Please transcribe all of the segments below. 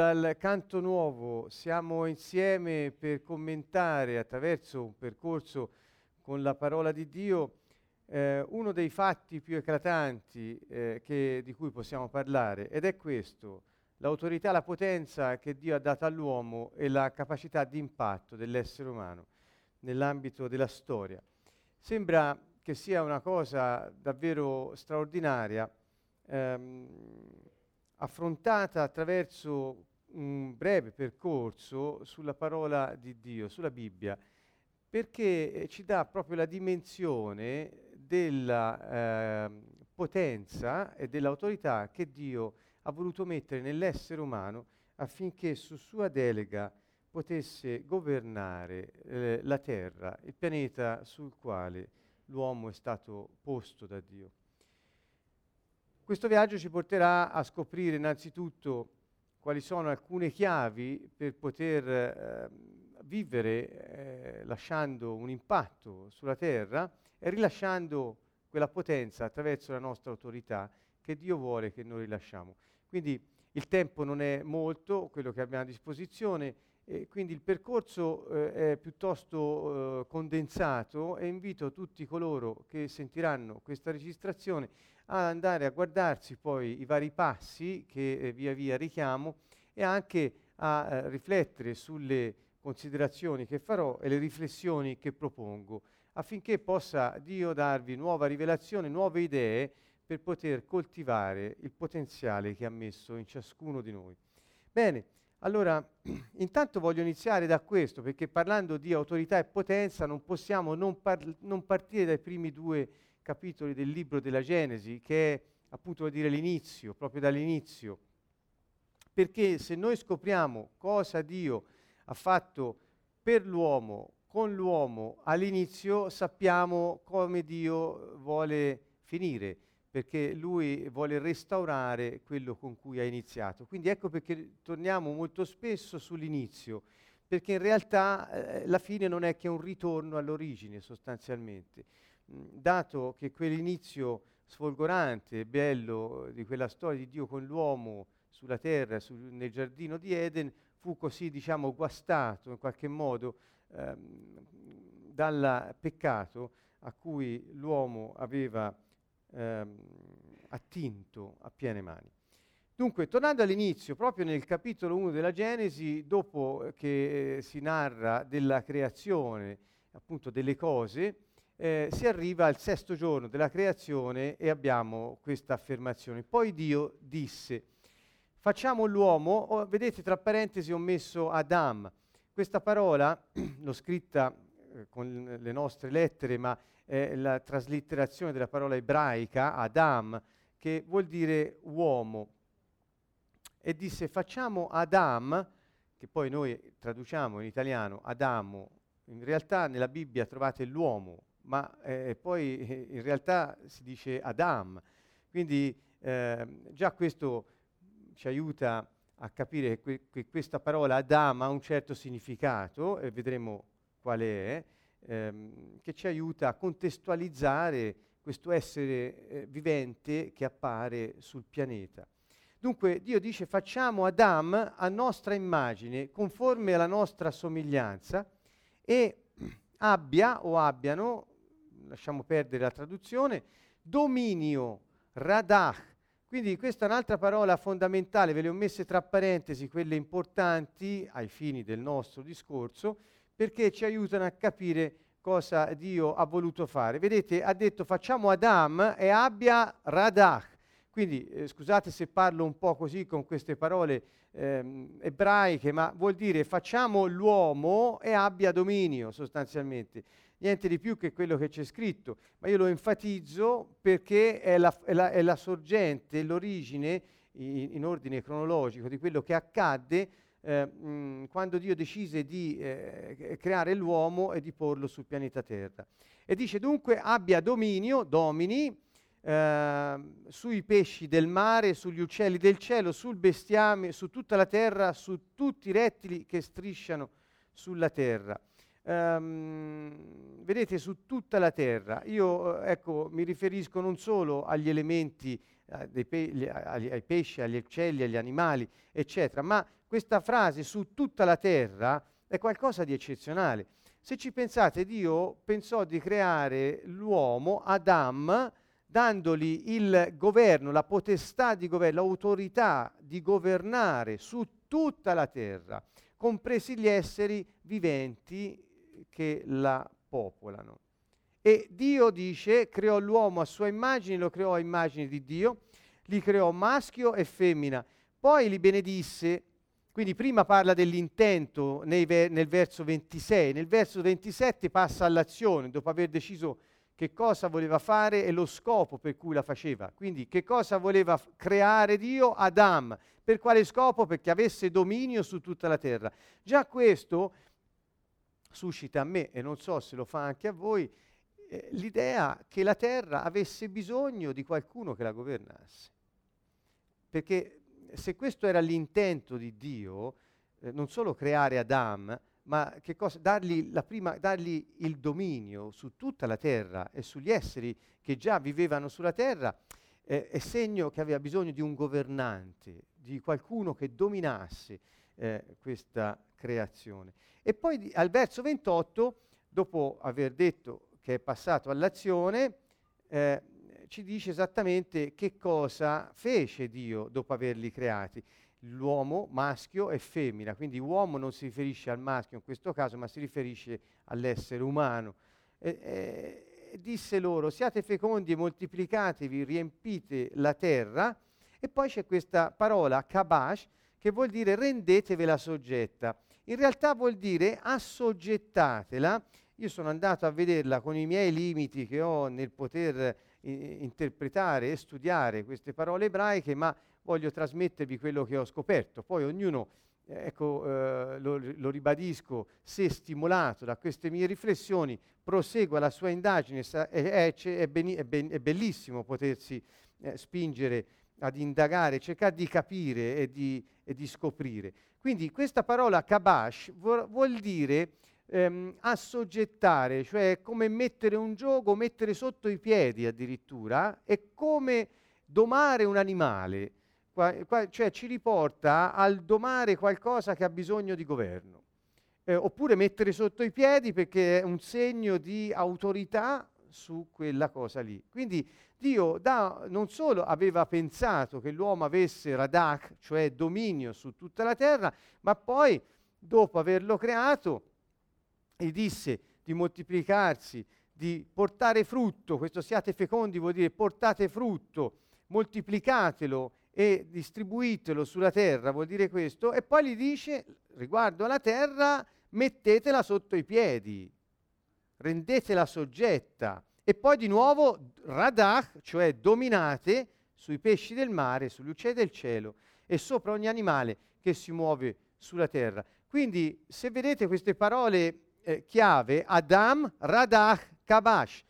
dal canto nuovo siamo insieme per commentare attraverso un percorso con la parola di Dio eh, uno dei fatti più eclatanti eh, che, di cui possiamo parlare ed è questo, l'autorità, la potenza che Dio ha dato all'uomo e la capacità di impatto dell'essere umano nell'ambito della storia. Sembra che sia una cosa davvero straordinaria, ehm, affrontata attraverso un breve percorso sulla parola di Dio, sulla Bibbia, perché eh, ci dà proprio la dimensione della eh, potenza e dell'autorità che Dio ha voluto mettere nell'essere umano affinché su sua delega potesse governare eh, la terra, il pianeta sul quale l'uomo è stato posto da Dio. Questo viaggio ci porterà a scoprire innanzitutto quali sono alcune chiavi per poter eh, vivere eh, lasciando un impatto sulla terra e rilasciando quella potenza attraverso la nostra autorità che Dio vuole che noi rilasciamo. Quindi il tempo non è molto, quello che abbiamo a disposizione, e quindi il percorso eh, è piuttosto eh, condensato e invito tutti coloro che sentiranno questa registrazione ad andare a guardarsi poi i vari passi che eh, via via richiamo e anche a eh, riflettere sulle considerazioni che farò e le riflessioni che propongo affinché possa Dio darvi nuova rivelazione, nuove idee per poter coltivare il potenziale che ha messo in ciascuno di noi. Bene, allora, intanto voglio iniziare da questo, perché parlando di autorità e potenza non possiamo non, par- non partire dai primi due capitoli del libro della Genesi, che è appunto vuol dire l'inizio, proprio dall'inizio. Perché se noi scopriamo cosa Dio ha fatto per l'uomo, con l'uomo all'inizio, sappiamo come Dio vuole finire perché lui vuole restaurare quello con cui ha iniziato. Quindi ecco perché torniamo molto spesso sull'inizio, perché in realtà eh, la fine non è che un ritorno all'origine sostanzialmente. Dato che quell'inizio sfolgorante e bello di quella storia di Dio con l'uomo sulla terra, sul, nel giardino di Eden, fu così, diciamo, guastato in qualche modo ehm, dal peccato a cui l'uomo aveva ehm, attinto a piene mani. Dunque, tornando all'inizio, proprio nel capitolo 1 della Genesi, dopo che eh, si narra della creazione, appunto delle cose, eh, si arriva al sesto giorno della creazione e abbiamo questa affermazione. Poi Dio disse, facciamo l'uomo, oh, vedete tra parentesi ho messo Adam, questa parola l'ho scritta eh, con le nostre lettere, ma è la traslitterazione della parola ebraica, Adam, che vuol dire uomo. E disse facciamo Adam, che poi noi traduciamo in italiano Adamo, in realtà nella Bibbia trovate l'uomo, ma eh, poi eh, in realtà si dice Adam. Quindi eh, già questo ci aiuta a capire que- che, questa parola Adam ha un certo significato e vedremo qual è ehm, che ci aiuta a contestualizzare questo essere eh, vivente che appare sul pianeta. Dunque Dio dice facciamo Adam a nostra immagine, conforme alla nostra somiglianza, e abbia o abbiano, lasciamo perdere la traduzione, dominio, radach. Quindi questa è un'altra parola fondamentale, ve le ho messe tra parentesi, quelle importanti ai fini del nostro discorso, perché ci aiutano a capire cosa Dio ha voluto fare. Vedete, ha detto facciamo Adam e abbia Radach. Quindi eh, scusate se parlo un po' così con queste parole ehm, ebraiche, ma vuol dire facciamo l'uomo e abbia dominio sostanzialmente. Niente di più che quello che c'è scritto, ma io lo enfatizzo perché è la, è la, è la sorgente, l'origine in, in ordine cronologico di quello che accadde eh, mh, quando Dio decise di eh, creare l'uomo e di porlo sul pianeta Terra. E dice dunque abbia dominio, domini, eh, sui pesci del mare, sugli uccelli del cielo, sul bestiame, su tutta la terra, su tutti i rettili che strisciano sulla terra. Um, vedete su tutta la terra, io ecco, mi riferisco non solo agli elementi eh, pe- agli, ai pesci, agli uccelli, agli animali, eccetera. Ma questa frase su tutta la terra è qualcosa di eccezionale. Se ci pensate, Dio pensò di creare l'uomo, Adam, dandogli il governo, la potestà di governo, l'autorità di governare su tutta la terra, compresi gli esseri viventi che la popolano. E Dio dice, creò l'uomo a sua immagine, lo creò a immagine di Dio, li creò maschio e femmina, poi li benedisse. Quindi prima parla dell'intento ver- nel verso 26, nel verso 27 passa all'azione, dopo aver deciso che cosa voleva fare e lo scopo per cui la faceva. Quindi che cosa voleva f- creare Dio? Adam. Per quale scopo? Perché avesse dominio su tutta la terra. Già questo suscita a me, e non so se lo fa anche a voi, eh, l'idea che la terra avesse bisogno di qualcuno che la governasse. Perché se questo era l'intento di Dio, eh, non solo creare Adam, ma cosa? Dargli, prima, dargli il dominio su tutta la terra e sugli esseri che già vivevano sulla terra, eh, è segno che aveva bisogno di un governante, di qualcuno che dominasse eh, questa creazione. E poi al verso 28, dopo aver detto che è passato all'azione, eh, ci dice esattamente che cosa fece Dio dopo averli creati. L'uomo, maschio e femmina, quindi uomo non si riferisce al maschio in questo caso, ma si riferisce all'essere umano. E, e, disse loro, siate fecondi e moltiplicatevi, riempite la terra. E poi c'è questa parola, kabash, che vuol dire rendetevela soggetta. In realtà vuol dire assoggettatela io sono andato a vederla con i miei limiti che ho nel poter eh, interpretare e studiare queste parole ebraiche, ma voglio trasmettervi quello che ho scoperto. Poi ognuno, eh, ecco, eh, lo, lo, ribadisco, se stimolato da queste mie riflessioni, prosegua la sua indagine, sa, è, è, è, ben, è, bellissimo potersi eh, spingere ad indagare, cercare di capire e di, e di scoprire. Quindi questa parola kabash vuol, vuol dire ehm, assoggettare, cioè come mettere un gioco, mettere sotto i piedi addirittura, è come domare un animale, qua, qua, cioè ci riporta al domare qualcosa che ha bisogno di governo. Eh, oppure mettere sotto i piedi perché è un segno di autorità su quella cosa lì. Quindi Dio da, non solo aveva pensato che l'uomo avesse radak, cioè dominio su tutta la terra, ma poi dopo averlo creato gli disse di moltiplicarsi, di portare frutto, questo siate fecondi vuol dire portate frutto, moltiplicatelo e distribuitelo sulla terra, vuol dire questo, e poi gli dice riguardo alla terra mettetela sotto i piedi, rendetela soggetta e poi di nuovo radach, cioè dominate sui pesci del mare, sugli uccelli del cielo e sopra ogni animale che si muove sulla terra. Quindi se vedete queste parole eh, chiave Adam, Radach, Kabash.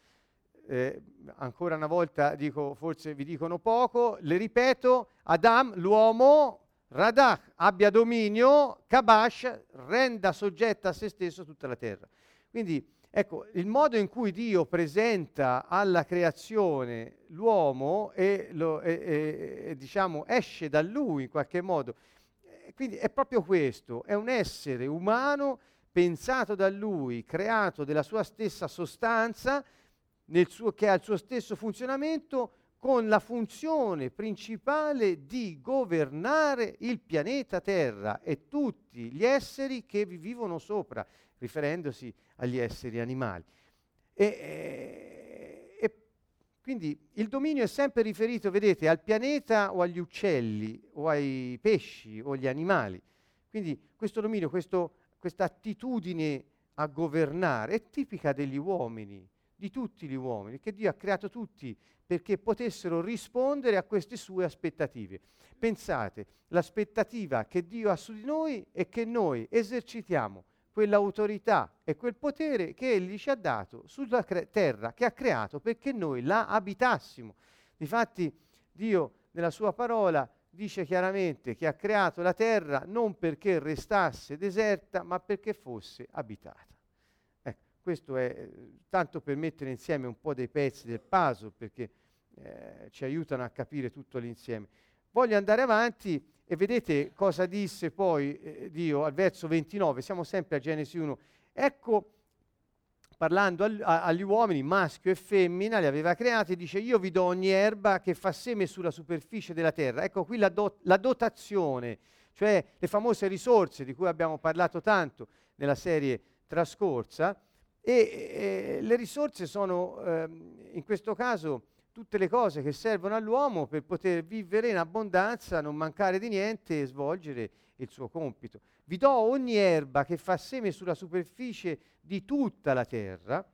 Eh, ancora una volta dico, forse vi dicono poco, le ripeto, Adam, l'uomo, Radach, abbia dominio, Kabash, renda soggetta a se stesso tutta la terra. Quindi ecco, il modo in cui Dio presenta alla creazione l'uomo e, lo, e, e, diciamo, esce da lui in qualche modo, eh, quindi è proprio questo, è un essere umano pensato da lui, creato della sua stessa sostanza, suo, che ha il suo stesso funzionamento, con la funzione principale di governare il pianeta Terra e tutti gli esseri che vi vivono sopra, riferendosi agli esseri animali. E, e, e quindi il dominio è sempre riferito, vedete, al pianeta o agli uccelli o ai pesci o agli animali. Quindi questo dominio, questo questa attitudine a governare è tipica degli uomini, di tutti gli uomini, che Dio ha creato tutti perché potessero rispondere a queste sue aspettative. Pensate, l'aspettativa che Dio ha su di noi è che noi esercitiamo quell'autorità e quel potere che Egli ci ha dato sulla cre- terra che ha creato perché noi la abitassimo. Difatti Dio nella sua parola dice chiaramente che ha creato la terra non perché restasse deserta, ma perché fosse abitata. Ecco, questo è tanto per mettere insieme un po' dei pezzi del puzzle, perché eh, ci aiutano a capire tutto l'insieme. Voglio andare avanti e vedete cosa disse poi eh, Dio al verso 29, siamo sempre a Genesi 1. Ecco, parlando al, a, agli uomini, maschio e femmina, li aveva creati, dice io vi do ogni erba che fa seme sulla superficie della terra. Ecco qui la, do, la dotazione, cioè le famose risorse di cui abbiamo parlato tanto nella serie trascorsa. E, e le risorse sono eh, in questo caso tutte le cose che servono all'uomo per poter vivere in abbondanza, non mancare di niente e svolgere il suo compito. Vi do ogni erba che fa seme sulla superficie di tutta la terra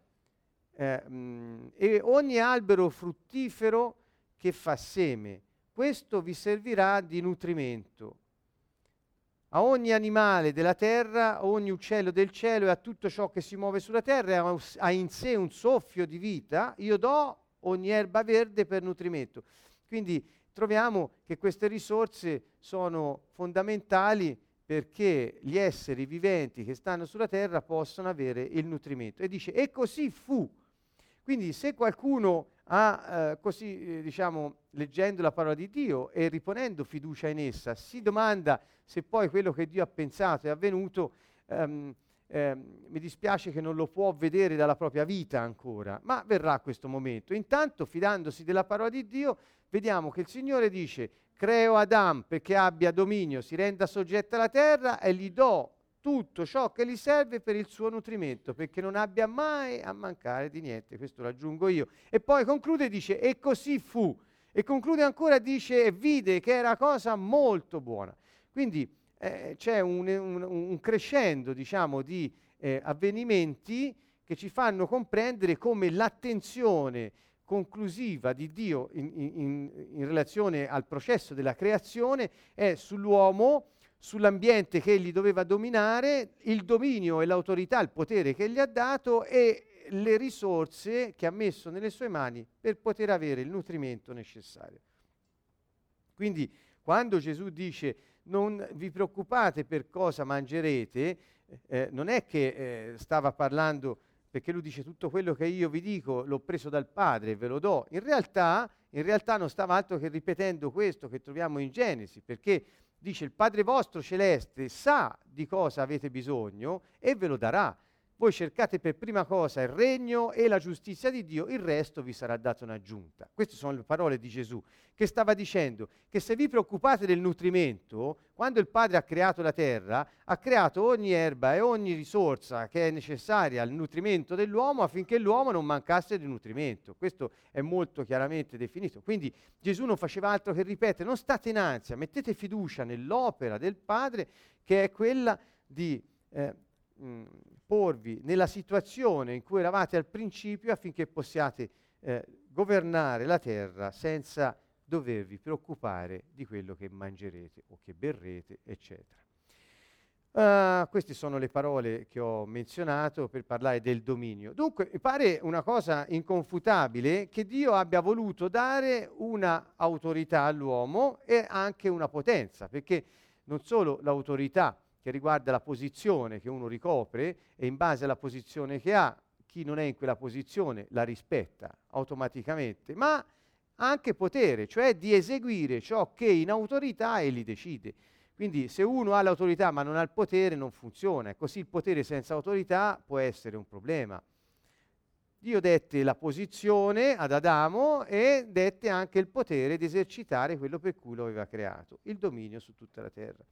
eh, mh, mm, e ogni albero fruttifero che fa seme. Questo vi servirà di nutrimento. A ogni animale della terra, a ogni uccello del cielo e a tutto ciò che si muove sulla terra ha in sé un soffio di vita, io do ogni erba verde per nutrimento. Quindi troviamo che queste risorse sono fondamentali perché gli esseri viventi che stanno sulla terra possono avere il nutrimento. E dice, e così fu. Quindi se qualcuno ha, eh, così eh, diciamo, leggendo la parola di Dio e riponendo fiducia in essa, si domanda se poi quello che Dio ha pensato è avvenuto, ehm, eh, mi dispiace che non lo può vedere dalla propria vita ancora, ma verrà questo momento. Intanto, fidandosi della parola di Dio, vediamo che il Signore dice, creo Adam perché abbia dominio, si renda soggetta alla terra e gli do tutto ciò che gli serve per il suo nutrimento, perché non abbia mai a mancare di niente, questo lo aggiungo io. E poi conclude e dice, e così fu. E conclude ancora, dice, e vide che era cosa molto buona. Quindi eh, c'è un, un, un, crescendo diciamo, di eh, avvenimenti che ci fanno comprendere come l'attenzione conclusiva di Dio in, in, in, relazione al processo della creazione è sull'uomo, sull'ambiente che egli doveva dominare, il dominio e l'autorità, il potere che gli ha dato e le risorse che ha messo nelle sue mani per poter avere il nutrimento necessario. Quindi quando Gesù dice non vi preoccupate per cosa mangerete, eh, non è che eh, stava parlando perché lui dice tutto quello che io vi dico l'ho preso dal Padre e ve lo do. In realtà, in realtà non stava altro che ripetendo questo che troviamo in Genesi, perché dice il Padre vostro celeste sa di cosa avete bisogno e ve lo darà. Voi cercate per prima cosa il regno e la giustizia di Dio, il resto vi sarà dato in aggiunta. Queste sono le parole di Gesù, che stava dicendo che se vi preoccupate del nutrimento, quando il Padre ha creato la terra, ha creato ogni erba e ogni risorsa che è necessaria al nutrimento dell'uomo affinché l'uomo non mancasse di nutrimento. Questo è molto chiaramente definito. Quindi Gesù non faceva altro che ripetere, non state in ansia, mettete fiducia nell'opera del Padre che è quella di... Eh, mh, porvi nella situazione in cui eravate al principio affinché possiate eh, governare la terra senza dovervi preoccupare di quello che mangerete o che berrete, eccetera. Uh, queste sono le parole che ho menzionato per parlare del dominio. Dunque, mi pare una cosa inconfutabile che Dio abbia voluto dare una autorità all'uomo e anche una potenza, perché non solo l'autorità che riguarda la posizione che uno ricopre e in base alla posizione che ha, chi non è in quella posizione la rispetta automaticamente, ma anche potere, cioè di eseguire ciò che in autorità egli decide. Quindi se uno ha l'autorità ma non ha il potere non funziona, così il potere senza autorità può essere un problema. Dio dette la posizione ad Adamo e dette anche il potere di esercitare quello per cui lo aveva creato, il dominio su tutta la terra.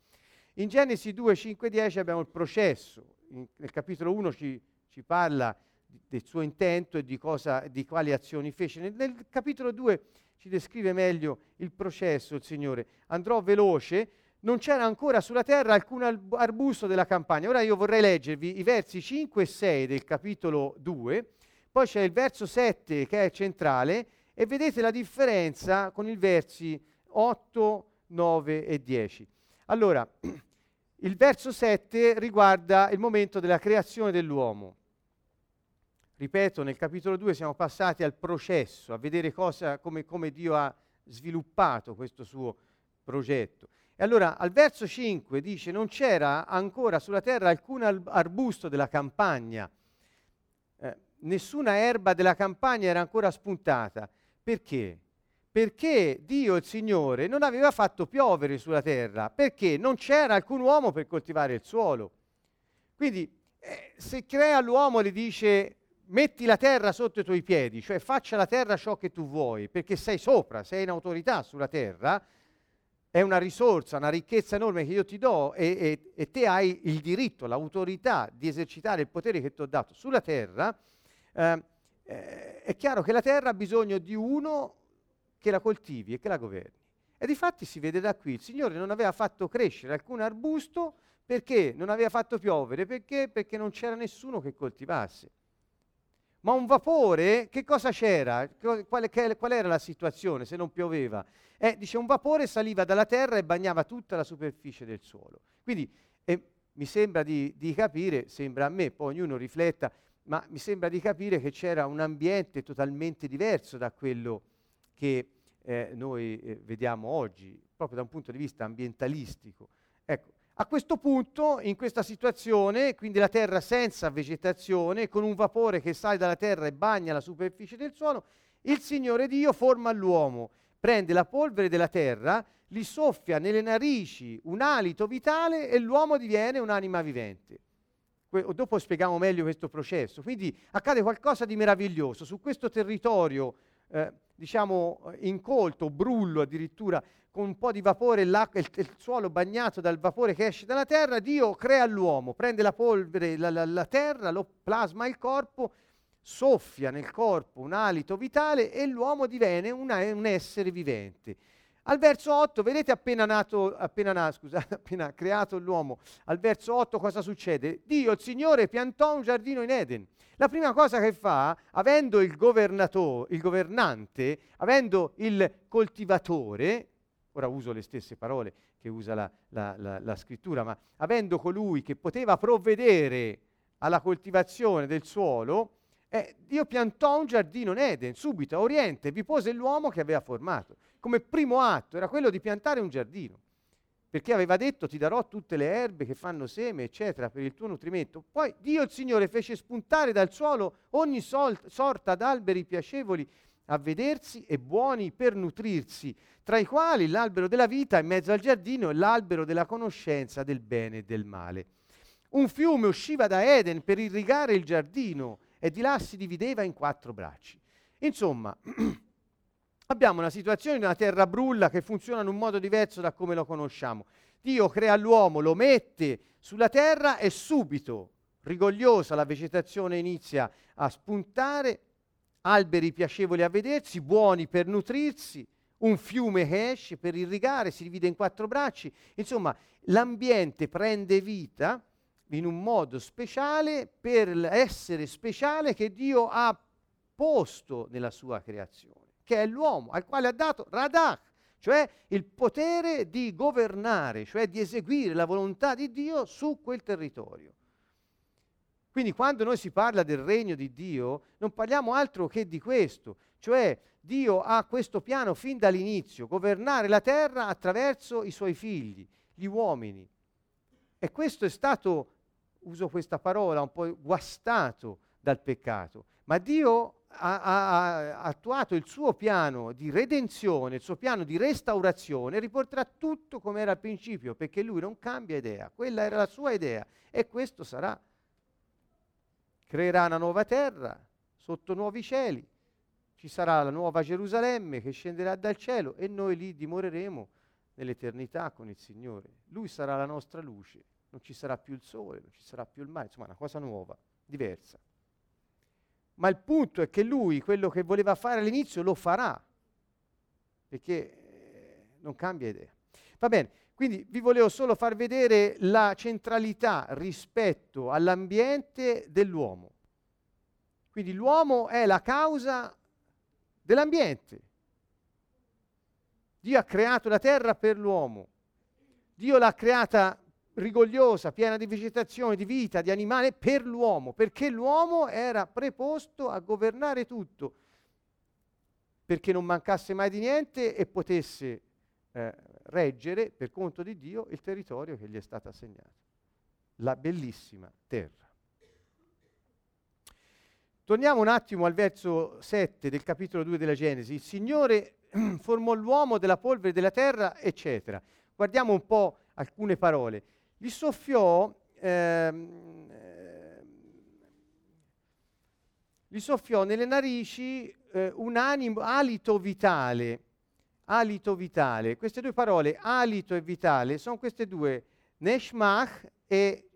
In Genesi 2, 5, 10 abbiamo il processo. In, nel capitolo 1 ci, ci parla del suo intento e di, cosa, di quali azioni fece. Nel, nel, capitolo 2 ci descrive meglio il processo, il Signore. Andrò veloce, non c'era ancora sulla terra alcun arbusto della campagna. Ora io vorrei leggervi i versi 5 e 6 del capitolo 2, poi c'è il verso 7 che è centrale e vedete la differenza con i versi 8, 9 e 10. Allora, il verso 7 riguarda il momento della creazione dell'uomo. Ripeto, nel capitolo 2 siamo passati al processo, a vedere cosa, come, come Dio ha sviluppato questo suo progetto. E allora al verso 5 dice non c'era ancora sulla terra alcun arbusto della campagna, eh, nessuna erba della campagna era ancora spuntata. Perché? Perché Dio il Signore non aveva fatto piovere sulla terra, perché non c'era alcun uomo per coltivare il suolo. Quindi eh, se crea l'uomo e gli dice metti la terra sotto i tuoi piedi, cioè faccia la terra ciò che tu vuoi, perché sei sopra, sei in autorità sulla terra, è una risorsa, una ricchezza enorme che io ti do e, e, e te hai il diritto, l'autorità di esercitare il potere che ti ho dato sulla terra, eh, eh, è chiaro che la terra ha bisogno di uno che la coltivi e che la governi. E difatti si vede da qui, il Signore non aveva fatto crescere alcun arbusto perché non aveva fatto piovere, perché? Perché non c'era nessuno che coltivasse. Ma un vapore, che cosa c'era? Qual, qual era la situazione se non pioveva? Eh, dice, un vapore saliva dalla terra e bagnava tutta la superficie del suolo. Quindi eh, mi sembra di, di, capire, sembra a me, poi ognuno rifletta, ma mi sembra di capire che c'era un ambiente totalmente diverso da quello che eh, noi eh, vediamo oggi, proprio da un punto di vista ambientalistico. Ecco, a questo punto, in questa situazione, quindi la terra senza vegetazione, con un vapore che sale dalla terra e bagna la superficie del suolo, il Signore Dio forma l'uomo, prende la polvere della terra, gli soffia nelle narici un alito vitale e l'uomo diviene un'anima vivente. Dopo spieghiamo meglio questo processo. Quindi accade qualcosa di meraviglioso su questo territorio, eh, diciamo, incolto, brullo addirittura, con un po' di vapore, il, il, suolo bagnato dal vapore che esce dalla terra, Dio crea l'uomo, prende la polvere, la, la, la terra, lo plasma il corpo, soffia nel corpo un alito vitale e l'uomo diviene una, un essere vivente. Al verso 8, vedete appena nato, appena, nato, scusate, appena creato l'uomo, al verso 8 cosa succede? Dio, il Signore, piantò un giardino in Eden. La prima cosa che fa, avendo il governatore, il governante, avendo il coltivatore, ora uso le stesse parole che usa la, la, la, la scrittura, ma avendo colui che poteva provvedere alla coltivazione del suolo, eh, Dio piantò un giardino in Eden, subito a oriente, vi pose l'uomo che aveva formato. Come primo atto era quello di piantare un giardino, perché aveva detto ti darò tutte le erbe che fanno seme, eccetera, per il tuo nutrimento. Poi Dio il Signore fece spuntare dal suolo ogni sol- sorta d'alberi piacevoli a vedersi e buoni per nutrirsi, tra i quali l'albero della vita in mezzo al giardino e l'albero della conoscenza del bene e del male. Un fiume usciva da Eden per irrigare il giardino e di là si divideva in quattro bracci. Insomma, abbiamo una situazione di una terra brulla che funziona in un modo diverso da come lo conosciamo. Dio crea l'uomo, lo mette sulla terra e subito, rigogliosa, la vegetazione inizia a spuntare alberi piacevoli a vedersi, buoni per nutrirsi, un fiume che esce per irrigare, si divide in quattro bracci. Insomma, l'ambiente prende vita in un modo speciale per l'essere speciale che Dio ha posto nella sua creazione, che è l'uomo, al quale ha dato Radak, cioè il potere di governare, cioè di eseguire la volontà di Dio su quel territorio. Quindi quando noi si parla del regno di Dio, non parliamo altro che di questo, cioè Dio ha questo piano fin dall'inizio, governare la terra attraverso i suoi figli, gli uomini. E questo è stato, uso questa parola, un po' guastato dal peccato, ma Dio ha, ha, attuato il suo piano di redenzione, il suo piano di restaurazione, riporterà tutto come era al principio, perché lui non cambia idea, quella era la sua idea e questo sarà creerà una nuova terra sotto nuovi cieli, ci sarà la nuova Gerusalemme che scenderà dal cielo e noi lì dimoreremo nell'eternità con il Signore. Lui sarà la nostra luce, non ci sarà più il sole, non ci sarà più il mare, insomma una cosa nuova, diversa. Ma il punto è che lui quello che voleva fare all'inizio lo farà, perché eh, non cambia idea. Va bene, quindi vi volevo solo far vedere la centralità rispetto all'ambiente dell'uomo. Quindi l'uomo è la causa dell'ambiente. Dio ha creato la terra per l'uomo. Dio l'ha creata rigogliosa, piena di vegetazione, di vita, di animale per l'uomo, perché l'uomo era preposto a governare tutto, perché non mancasse mai di niente e potesse eh, reggere per conto di Dio il territorio che gli è stato assegnato, la bellissima terra. Torniamo un attimo al verso 7 del capitolo 2 della Genesi. Il Signore formò l'uomo della polvere della terra, eccetera. Guardiamo un po' alcune parole. Gli soffiò, ehm, gli soffiò nelle narici eh, un animo, alito vitale. Alito vitale. Queste due parole, alito e vitale, sono queste due, neshmach e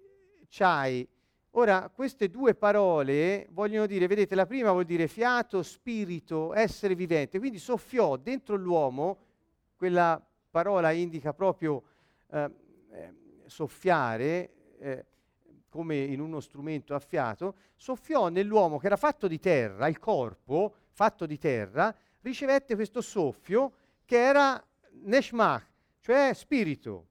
chai. Ora, queste due parole vogliono dire, vedete, la prima vuol dire fiato, spirito, essere vivente, quindi soffiò dentro l'uomo, quella parola indica proprio eh, eh, soffiare, eh, come in uno strumento a fiato, soffiò nell'uomo che era fatto di terra, il corpo fatto di terra, ricevette questo soffio che era neshmach, cioè spirito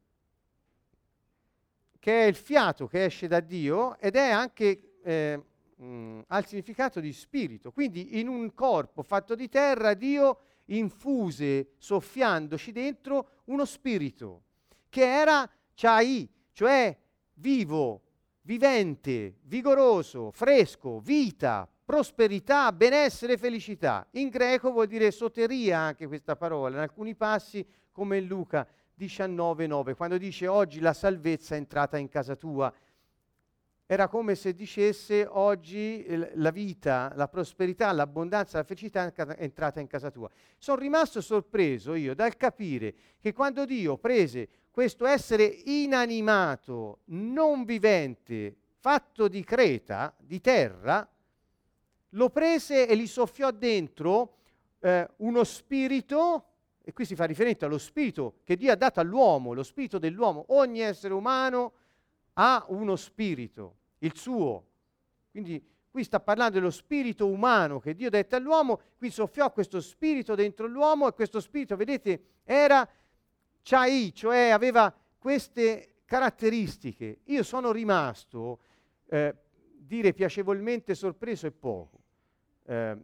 che è il fiato che esce da Dio ed è anche eh, mh, ha il significato di spirito. Quindi in un corpo fatto di terra Dio infuse, soffiandoci dentro, uno spirito che era chai, cioè vivo, vivente, vigoroso, fresco, vita, prosperità, benessere, felicità. In greco vuol dire soteria anche questa parola, in alcuni passi come in Luca 19:9, quando dice oggi la salvezza è entrata in casa tua. Era come se dicesse oggi la vita, la prosperità, l'abbondanza, la felicità è entrata in casa tua. Sono rimasto sorpreso io dal capire che quando Dio prese questo essere inanimato, non vivente, fatto di creta, di terra, lo prese e gli soffiò dentro eh, uno spirito e qui si fa riferimento allo spirito che Dio ha dato all'uomo, lo spirito dell'uomo. Ogni essere umano ha uno spirito, il suo. Quindi qui sta parlando dello spirito umano che Dio ha detto all'uomo, qui soffiò questo spirito dentro l'uomo e questo spirito, vedete, era chai, cioè aveva queste caratteristiche. Io sono rimasto, eh, dire piacevolmente sorpreso è poco, eh,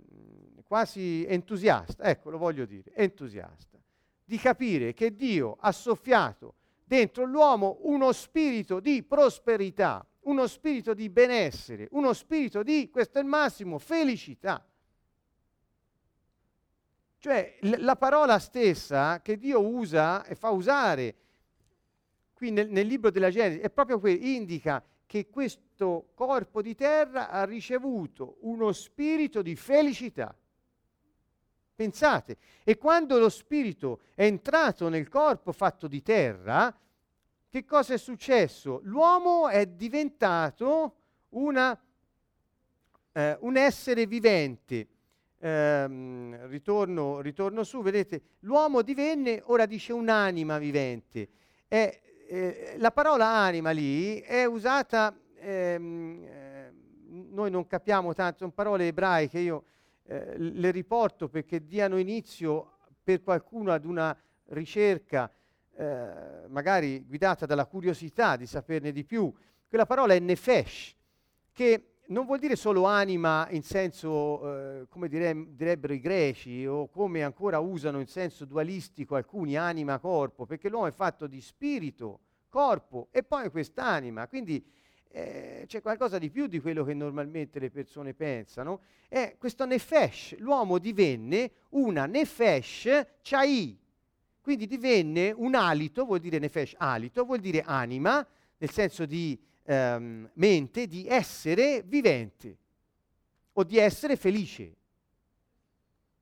quasi entusiasta, ecco lo voglio dire, entusiasta di capire che Dio ha soffiato dentro l'uomo uno spirito di prosperità, uno spirito di benessere, uno spirito di, questo è il massimo, felicità. Cioè l- la parola stessa che Dio usa e fa usare qui nel, nel libro della Genesi è proprio quello, indica che questo corpo di terra ha ricevuto uno spirito di felicità. Pensate, e quando lo spirito è entrato nel corpo fatto di terra, che cosa è successo? L'uomo è diventato una, eh, un essere vivente. Eh, ritorno, ritorno, su, vedete, l'uomo divenne, ora dice un'anima vivente. È, eh, la parola anima lì è usata, ehm, eh, noi non capiamo tanto, sono parole ebraiche, io eh, le riporto perché diano inizio per qualcuno ad una ricerca eh, magari guidata dalla curiosità di saperne di più. Quella parola è nefesh, che non vuol dire solo anima in senso, eh, come dire, direbbero i greci, o come ancora usano in senso dualistico alcuni, anima-corpo, perché l'uomo è fatto di spirito, corpo e poi quest'anima. Quindi eh, c'è qualcosa di più di quello che normalmente le persone pensano, è questo nefesh, l'uomo divenne una nefesh chai, quindi divenne un alito, vuol dire nefesh alito, vuol dire anima, nel senso di ehm, mente, di essere vivente o di essere felice.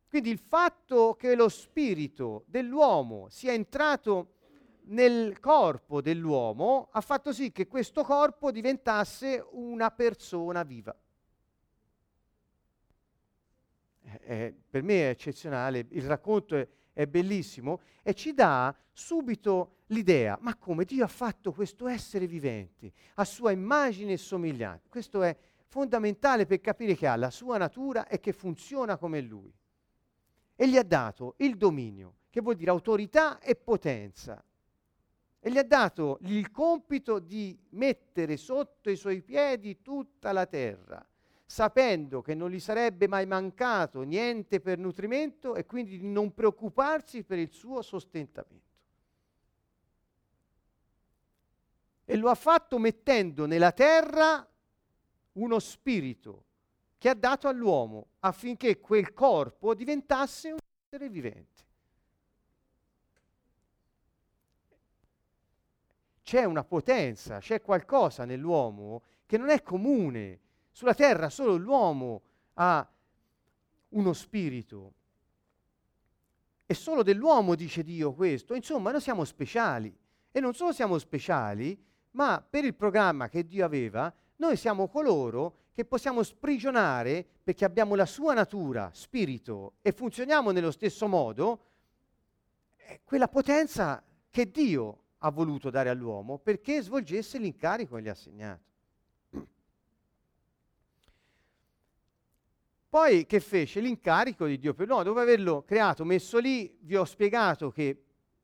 Quindi il fatto che lo spirito dell'uomo sia entrato nel corpo dell'uomo ha fatto sì che questo corpo diventasse una persona viva. Eh, per me è eccezionale, il racconto è, è bellissimo e ci dà subito l'idea, ma come Dio ha fatto questo essere vivente, a sua immagine e somiglianza. Questo è fondamentale per capire che ha la sua natura e che funziona come Lui. E gli ha dato il dominio, che vuol dire autorità e potenza e gli ha dato il compito di mettere sotto i suoi piedi tutta la terra, sapendo che non gli sarebbe mai mancato niente per nutrimento e quindi di non preoccuparsi per il suo sostentamento. E lo ha fatto mettendo nella terra uno spirito che ha dato all'uomo affinché quel corpo diventasse un essere vivente. C'è una potenza, c'è qualcosa nell'uomo che non è comune. Sulla terra solo l'uomo ha uno spirito. E solo dell'uomo dice Dio questo. Insomma, noi siamo speciali. E non solo siamo speciali, ma per il programma che Dio aveva, noi siamo coloro che possiamo sprigionare perché abbiamo la sua natura, spirito, e funzioniamo nello stesso modo, quella potenza che Dio ha voluto dare all'uomo perché svolgesse l'incarico che gli ha assegnato. Poi che fece? L'incarico di Dio per l'uomo, dopo averlo creato, messo lì, vi ho spiegato che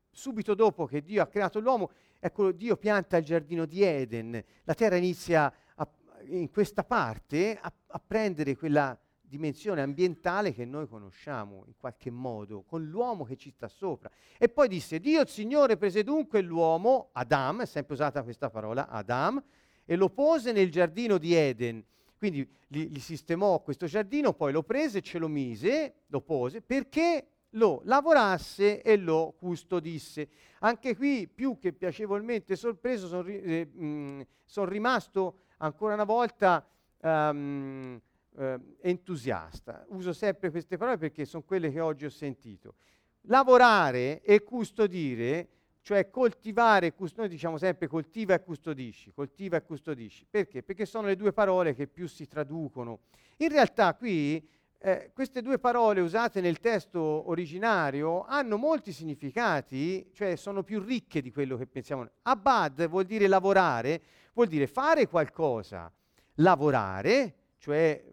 subito dopo che Dio ha creato l'uomo, ecco, Dio pianta il giardino di Eden, la terra inizia a, in questa parte a, a prendere quella dimensione ambientale che noi conosciamo in qualche modo, con l'uomo che ci sta sopra. E poi disse, Dio il Signore prese dunque l'uomo, Adam, è sempre usata questa parola, Adam, e lo pose nel giardino di Eden. Quindi gli sistemò questo giardino, poi lo prese, ce lo mise, lo pose, perché lo lavorasse e lo custodisse. Anche qui, più che piacevolmente sorpreso, sono eh, son rimasto ancora una volta um, eh, entusiasta. Uso sempre queste parole perché sono quelle che oggi ho sentito. Lavorare e custodire, cioè coltivare, cust- noi diciamo sempre coltiva e custodisci, coltiva e custodisci. Perché? Perché sono le due parole che più si traducono. In realtà qui eh, queste due parole usate nel testo originario hanno molti significati, cioè sono più ricche di quello che pensiamo. Abad vuol dire lavorare, vuol dire fare qualcosa, lavorare, cioè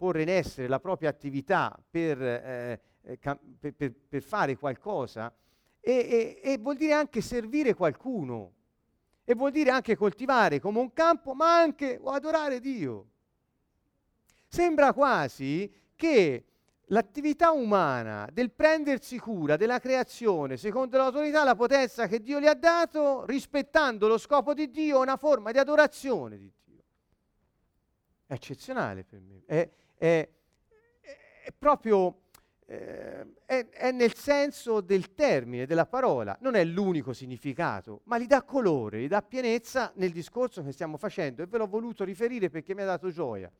porre in essere la propria attività per, eh, eh per, per, per fare qualcosa e, e, e vuol dire anche servire qualcuno e vuol dire anche coltivare come un campo, ma anche adorare Dio. Sembra quasi che l'attività umana del prendersi cura della creazione secondo l'autorità la potenza che Dio gli ha dato, rispettando lo scopo di Dio, è una forma di adorazione di Dio. È eccezionale per me. È, è, è proprio eh, è, è, nel senso del termine, della parola, non è l'unico significato, ma gli dà colore, gli dà pienezza nel discorso che stiamo facendo e ve l'ho voluto riferire perché mi ha dato gioia.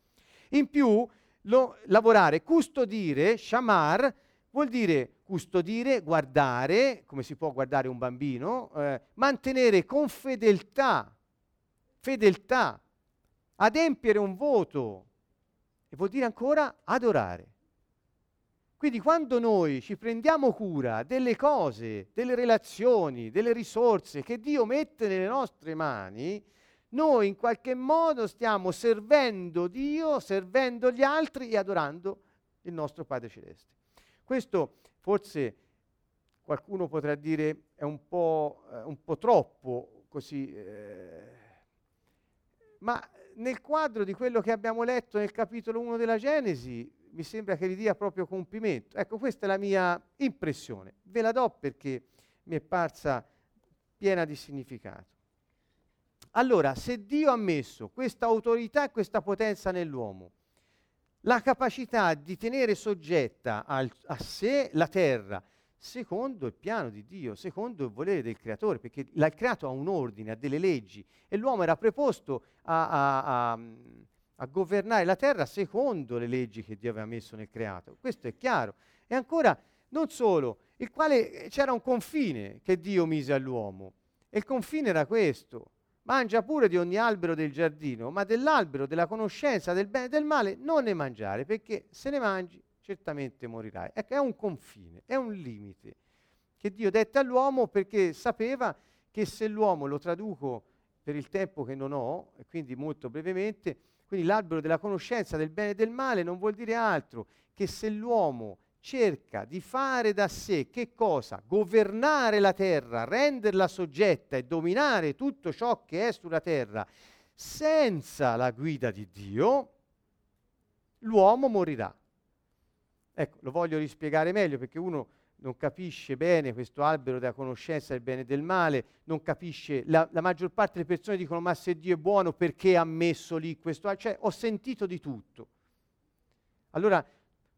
In più, lo, lavorare, custodire, shamar, vuol dire custodire, guardare, come si può guardare un bambino, eh, mantenere con fedeltà, fedeltà, adempiere un voto, e vuol dire ancora adorare. Quindi quando noi ci prendiamo cura delle cose, delle relazioni, delle risorse che Dio mette nelle nostre mani, noi in qualche modo stiamo servendo Dio, servendo gli altri e adorando il nostro Padre Celeste. Questo forse qualcuno potrà dire è un po', eh, un po troppo così, eh, ma nel quadro di quello che abbiamo letto nel capitolo 1 della Genesi, mi sembra che gli dia proprio compimento. Ecco, questa è la mia impressione. Ve la do perché mi è parsa piena di significato. Allora, se Dio ha messo questa autorità e questa potenza nell'uomo, la capacità di tenere soggetta al, a sé la terra, secondo il piano di Dio, secondo il volere del creatore, perché l'ha creato a un ordine, a delle leggi e l'uomo era preposto a, a, a, a, governare la terra secondo le leggi che Dio aveva messo nel creato. Questo è chiaro. E ancora, non solo, il quale c'era un confine che Dio mise all'uomo e il confine era questo. Mangia pure di ogni albero del giardino, ma dell'albero della conoscenza del bene e del male non ne mangiare, perché se ne mangi certamente morirai. Ecco, è un confine, è un limite che Dio dette all'uomo perché sapeva che se l'uomo, lo traduco per il tempo che non ho, e quindi molto brevemente, quindi l'albero della conoscenza del bene e del male non vuol dire altro che se l'uomo cerca di fare da sé che cosa? Governare la terra, renderla soggetta e dominare tutto ciò che è sulla terra senza la guida di Dio, l'uomo morirà. Ecco, lo voglio rispiegare meglio perché uno non capisce bene questo albero della conoscenza del bene e del male, non capisce, la, la, maggior parte delle persone dicono ma se Dio è buono perché ha messo lì questo albero? Cioè ho sentito di tutto. Allora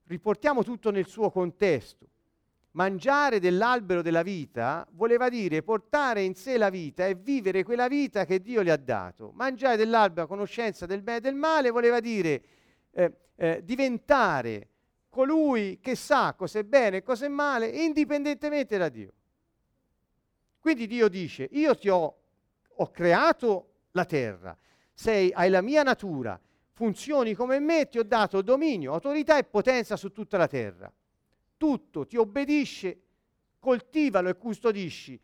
riportiamo tutto nel suo contesto. mangiare dell'albero della vita voleva dire portare in sé la vita e vivere quella vita che Dio gli ha dato. Mangiare dell'albero conoscenza del bene e del male voleva dire eh, eh, diventare colui che sa cos'è bene e cos'è male indipendentemente da Dio. Quindi Dio dice, io ti ho, ho creato la terra, sei, hai la mia natura, funzioni come me, ti ho dato dominio, autorità e potenza su tutta la terra tutto, ti obbedisce, coltivalo e custodisci,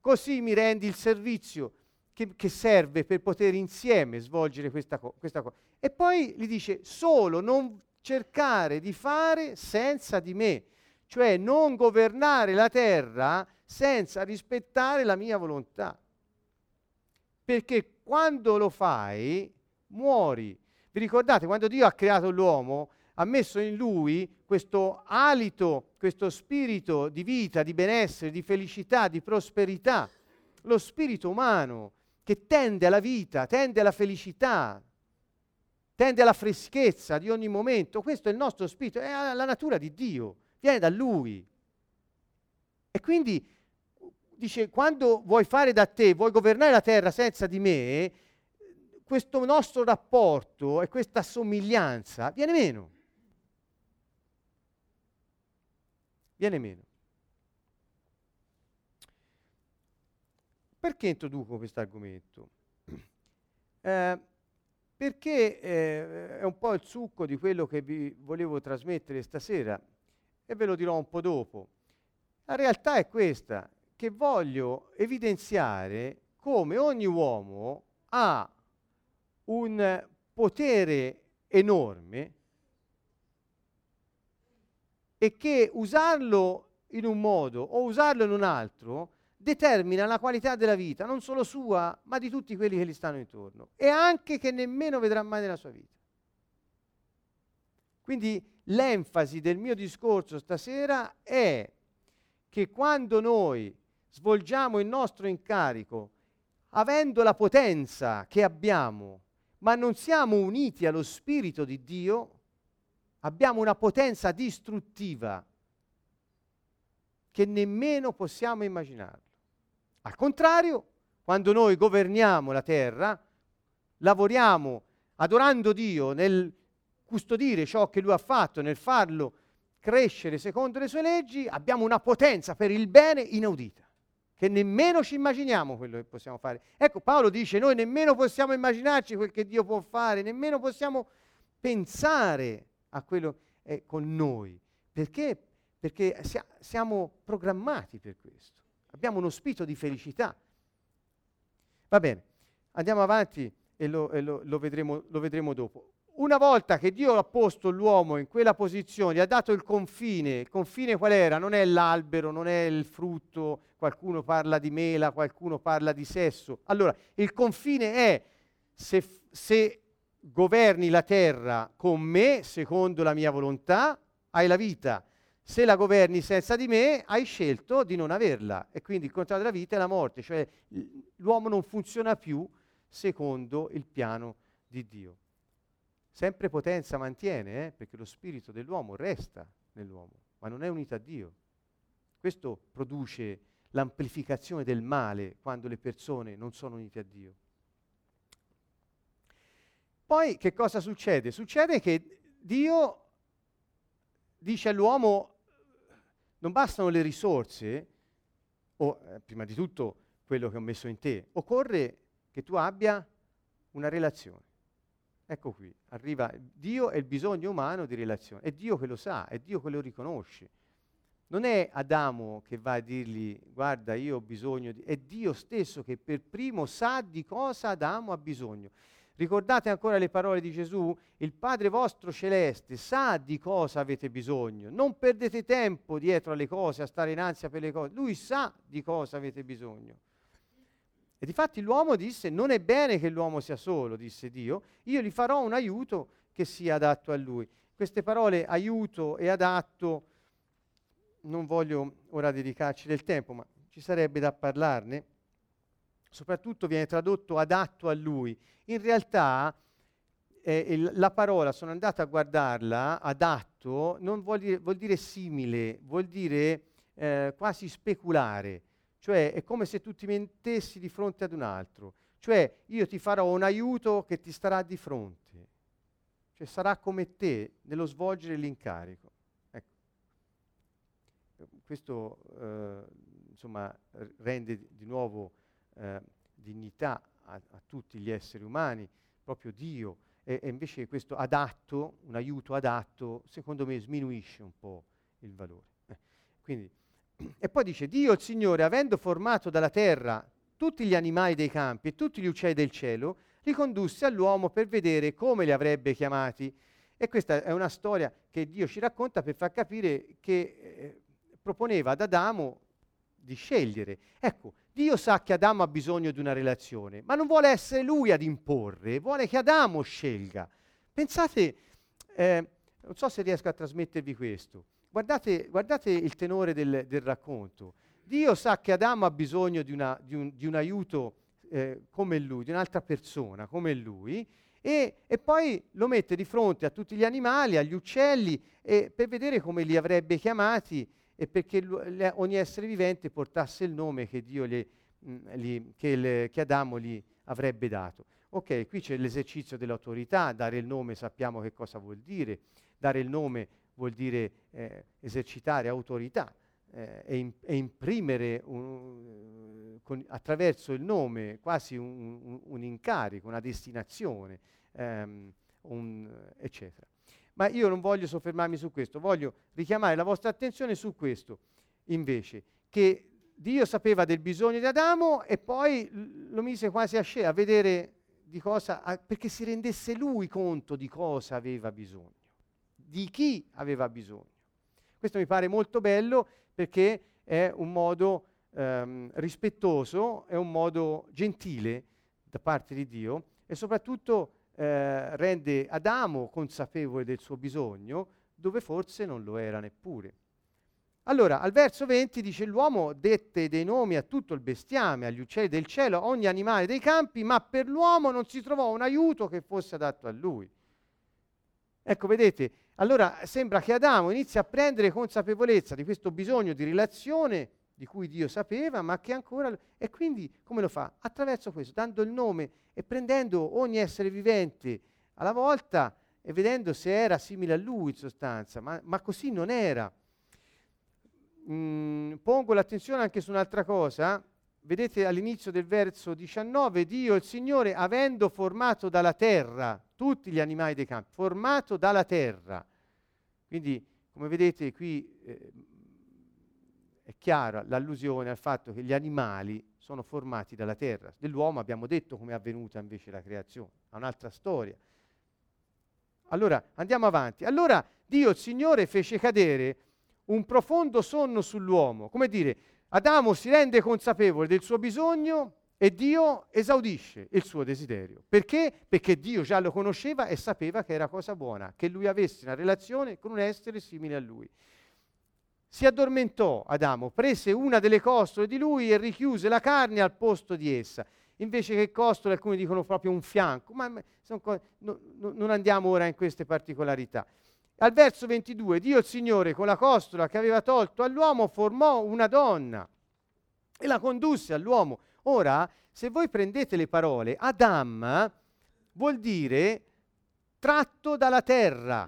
così mi rendi il servizio che, che serve per poter insieme svolgere questa, co- questa cosa. E poi gli dice, solo non cercare di fare senza di me, cioè non governare la terra senza rispettare la mia volontà. Perché quando lo fai, muori. Vi ricordate, quando Dio ha creato l'uomo, ha messo in lui questo alito, questo spirito di vita, di benessere, di felicità, di prosperità, lo spirito umano che tende alla vita, tende alla felicità, tende alla freschezza di ogni momento. Questo è il nostro spirito, è la natura di Dio, viene da Lui. E quindi dice, quando vuoi fare da te, vuoi governare la terra senza di me, questo nostro rapporto e questa somiglianza viene meno. viene meno. Perché introduco questo argomento? Eh, perché eh, è un po' il succo di quello che vi volevo trasmettere stasera e ve lo dirò un po' dopo. La realtà è questa, che voglio evidenziare come ogni uomo ha un potere enorme e che usarlo in un modo o usarlo in un altro determina la qualità della vita, non solo sua, ma di tutti quelli che gli stanno intorno e anche che nemmeno vedrà mai nella sua vita. Quindi l'enfasi del mio discorso stasera è che quando noi svolgiamo il nostro incarico avendo la potenza che abbiamo, ma non siamo uniti allo Spirito di Dio, abbiamo una potenza distruttiva che nemmeno possiamo immaginarlo. Al contrario, quando noi governiamo la terra, lavoriamo adorando Dio nel custodire ciò che Lui ha fatto, nel farlo crescere secondo le sue leggi, abbiamo una potenza per il bene inaudita, che nemmeno ci immaginiamo quello che possiamo fare. Ecco, Paolo dice, noi nemmeno possiamo immaginarci quel che Dio può fare, nemmeno possiamo pensare a quello che è con noi. Perché? Perché sia, siamo programmati per questo. Abbiamo uno spirito di felicità. Va bene, andiamo avanti e lo, e lo, lo, vedremo, lo vedremo dopo. Una volta che Dio ha posto l'uomo in quella posizione, gli ha dato il confine, il confine qual era? Non è l'albero, non è il frutto, qualcuno parla di mela, qualcuno parla di sesso. Allora, il confine è se, se governi la terra con me, secondo la mia volontà, hai la vita. Se la governi senza di me, hai scelto di non averla. E quindi il contrario della vita è la morte, cioè l'uomo non funziona più secondo il piano di Dio. Sempre potenza mantiene, eh, perché lo spirito dell'uomo resta nell'uomo, ma non è unito a Dio. Questo produce l'amplificazione del male quando le persone non sono unite a Dio. Poi che cosa succede? Succede che Dio dice all'uomo non bastano le risorse, o eh, prima di tutto quello che ho messo in te, occorre che tu abbia una relazione. Ecco qui, arriva Dio e il bisogno umano di relazione. È Dio che lo sa, è Dio che lo riconosce. Non è Adamo che va a dirgli guarda io ho bisogno di... È Dio stesso che per primo sa di cosa Adamo ha bisogno. Ricordate ancora le parole di Gesù? Il Padre vostro celeste sa di cosa avete bisogno. Non perdete tempo dietro alle cose, a stare in ansia per le cose. Lui sa di cosa avete bisogno. E difatti l'uomo disse, non è bene che l'uomo sia solo, disse Dio, io gli farò un aiuto che sia adatto a lui. Queste parole aiuto e adatto, non voglio ora dedicarci del tempo, ma ci sarebbe da parlarne soprattutto viene tradotto adatto a lui. In realtà eh, il, la parola, sono andato a guardarla, adatto, non vuol dire, vuol dire simile, vuol dire, eh, quasi speculare, cioè è come se tu ti mettessi di fronte ad un altro, cioè io ti farò un aiuto che ti starà di fronte, cioè sarà come te nello svolgere l'incarico. Ecco. Questo eh, insomma, rende di nuovo eh, dignità a, a, tutti gli esseri umani, proprio Dio, e, e invece questo adatto, un aiuto adatto, secondo me sminuisce un po' il valore. Eh. Quindi, e poi dice, Dio il Signore, avendo formato dalla terra tutti gli animali dei campi e tutti gli uccelli del cielo, li condusse all'uomo per vedere come li avrebbe chiamati. E questa è una storia che Dio ci racconta per far capire che eh, proponeva ad Adamo di scegliere. Ecco, Dio sa che Adamo ha bisogno di una relazione, ma non vuole essere lui ad imporre, vuole che Adamo scelga. Pensate, eh, non so se riesco a trasmettervi questo, guardate, guardate il tenore del, del racconto. Dio sa che Adamo ha bisogno di, una, di, un, di un, aiuto eh, come lui, di un'altra persona come lui, e, e, poi lo mette di fronte a tutti gli animali, agli uccelli, per vedere come li avrebbe chiamati e perché ogni essere vivente portasse il nome che, gli, mh, gli, che, le, che Adamo gli avrebbe dato. Ok, qui c'è l'esercizio dell'autorità, dare il nome sappiamo che cosa vuol dire, dare il nome vuol dire eh, esercitare autorità eh, e, in, e, imprimere un, con, attraverso il nome quasi un, un, un incarico, una destinazione, ehm, eccetera. Ma io non voglio soffermarmi su questo, voglio richiamare la vostra attenzione su questo, invece, che Dio sapeva del bisogno di Adamo e poi lo mise quasi a, sce- a vedere di cosa, a, perché si rendesse lui conto di cosa aveva bisogno, di chi aveva bisogno. Questo mi pare molto bello perché è un modo ehm, rispettoso, è un modo gentile da parte di Dio e soprattutto eh, rende Adamo consapevole del suo bisogno dove forse non lo era neppure. Allora, al verso 20 dice l'uomo dette dei nomi a tutto il bestiame, agli uccelli del cielo, a ogni animale dei campi, ma per l'uomo non si trovò un aiuto che fosse adatto a lui. Ecco, vedete, allora sembra che Adamo inizi a prendere consapevolezza di questo bisogno di relazione di cui Dio sapeva, ma che ancora... E quindi come lo fa? Attraverso questo, dando il nome e prendendo ogni essere vivente alla volta e vedendo se era simile a lui in sostanza, ma, ma così non era. Mm, pongo l'attenzione anche su un'altra cosa. Vedete all'inizio del verso 19, Dio il Signore, avendo formato dalla terra tutti gli animali dei campi, formato dalla terra. Quindi, come vedete qui, eh, è chiara l'allusione al fatto che gli animali sono formati dalla terra. Dell'uomo abbiamo detto come è avvenuta invece la creazione, è un'altra storia. Allora, andiamo avanti. Allora Dio, il Signore, fece cadere un profondo sonno sull'uomo. Come dire, Adamo si rende consapevole del suo bisogno e Dio esaudisce il suo desiderio. Perché? Perché Dio già lo conosceva e sapeva che era cosa buona, che lui avesse una relazione con un essere simile a lui si addormentò Adamo, prese una delle costole di lui e richiuse la carne al posto di essa. Invece che costole, alcuni dicono proprio un fianco, ma co- no, no, non andiamo ora in queste particolarità. Al verso 22, Dio il Signore con la costola che aveva tolto all'uomo formò una donna e la condusse all'uomo. Ora, se voi prendete le parole, Adam vuol dire tratto dalla terra.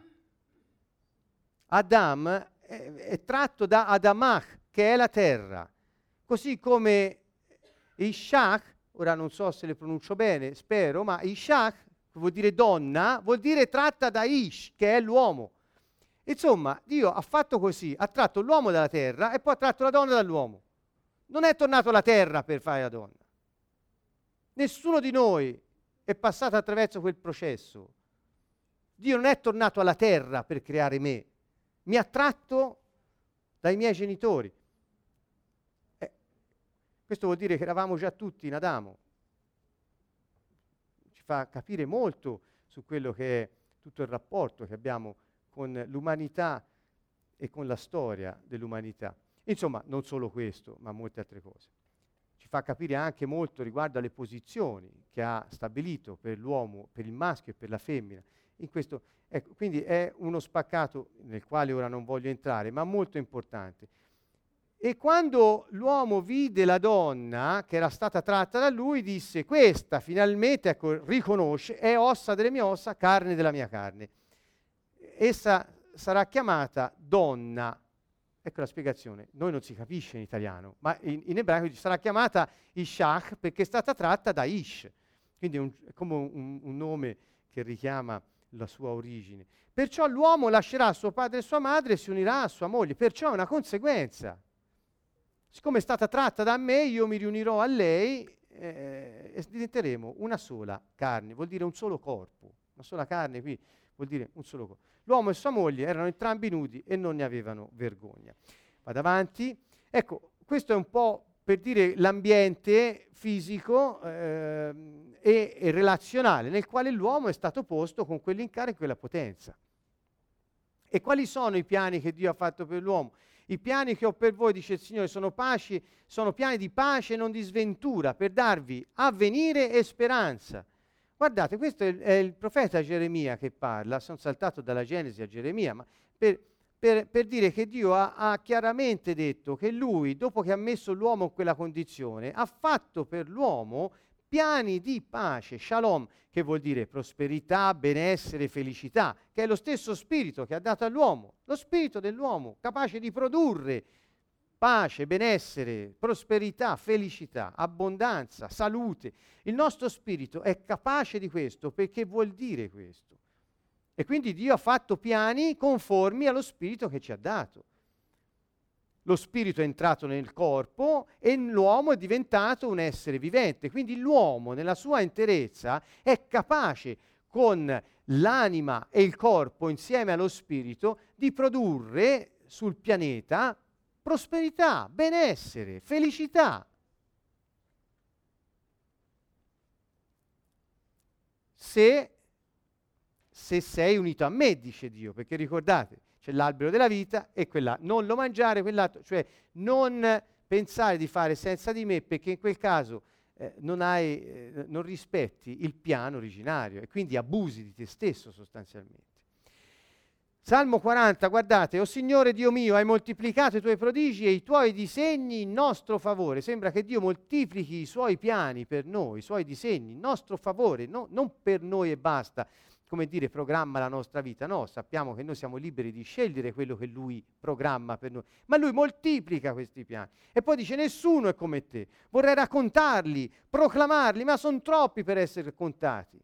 Adam è, è tratto da Adamach, che è la terra. Così come Ishak, ora non so se le pronuncio bene, spero, ma Ishak, che vuol dire donna, vuol dire tratta da Ish, che è l'uomo. Insomma, Dio ha fatto così, ha tratto l'uomo dalla terra e poi ha tratto la donna dall'uomo. Non è tornato alla terra per fare la donna. Nessuno di noi è passato attraverso quel processo. Dio non è tornato alla terra per creare me, mi ha tratto dai miei genitori. Eh, questo vuol dire che eravamo già tutti in Adamo. Ci fa capire molto su quello che è tutto il rapporto che abbiamo con l'umanità e con la storia dell'umanità. Insomma, non solo questo, ma molte altre cose. Ci fa capire anche molto riguardo alle posizioni che ha stabilito per l'uomo, per il maschio e per la femmina. Ecco, quindi è uno spaccato nel quale ora non voglio entrare, ma molto importante. E quando l'uomo vide la donna che era stata tratta da lui, disse, questa finalmente, ecco, riconosce, è ossa delle mie ossa, carne della mia carne. Essa sarà chiamata donna. Ecco la spiegazione. Noi non si capisce in italiano, ma in, in ebraico sarà chiamata Ishach perché è stata tratta da Ish. Quindi è, un, è come un, un nome che richiama la sua origine. Perciò l'uomo lascerà suo padre e sua madre e si unirà a sua moglie. Perciò è una conseguenza siccome è stata tratta da me, io mi riunirò a lei eh, e diventeremo una sola carne, vuol dire un solo corpo, una sola carne qui vuol dire un solo corpo. L'uomo e sua moglie erano entrambi nudi e non ne avevano vergogna. Vado avanti. Ecco, questo è un po' per dire l'ambiente fisico eh, e, e, relazionale nel quale l'uomo è stato posto con quell'incarico e quella potenza. E quali sono i piani che Dio ha fatto per l'uomo? I piani che ho per voi, dice il Signore, sono, paci, sono piani di pace e non di sventura, per darvi avvenire e speranza. Guardate, questo è, è il profeta Geremia che parla, sono saltato dalla Genesi a Geremia, ma per, per, per dire che Dio ha, ha, chiaramente detto che lui, dopo che ha messo l'uomo in quella condizione, ha fatto per l'uomo piani di pace, shalom, che vuol dire prosperità, benessere, felicità, che è lo stesso spirito che ha dato all'uomo, lo spirito dell'uomo capace di produrre pace, benessere, prosperità, felicità, abbondanza, salute. Il nostro spirito è capace di questo perché vuol dire questo. E quindi Dio ha fatto piani conformi allo spirito che ci ha dato lo spirito è entrato nel corpo e l'uomo è diventato un essere vivente. Quindi l'uomo nella sua interezza è capace con l'anima e il corpo insieme allo spirito di produrre sul pianeta prosperità, benessere, felicità. Se, se sei unito a me, dice Dio, perché ricordate, c'è l'albero della vita e quella, non lo mangiare, quell'altro, cioè non pensare di fare senza di me perché in quel caso eh, non, hai, eh, non rispetti il piano originario e quindi abusi di te stesso sostanzialmente. Salmo 40, guardate, o Signore Dio mio, hai moltiplicato i tuoi prodigi e i tuoi disegni in nostro favore. Sembra che Dio moltiplichi i suoi piani per noi, i suoi disegni in nostro favore, no, non per noi e basta, come dire, programma la nostra vita. No, sappiamo che noi siamo liberi di scegliere quello che Lui programma per noi. Ma Lui moltiplica questi piani. E poi dice, nessuno è come te. Vorrei raccontarli, proclamarli, ma sono troppi per essere raccontati.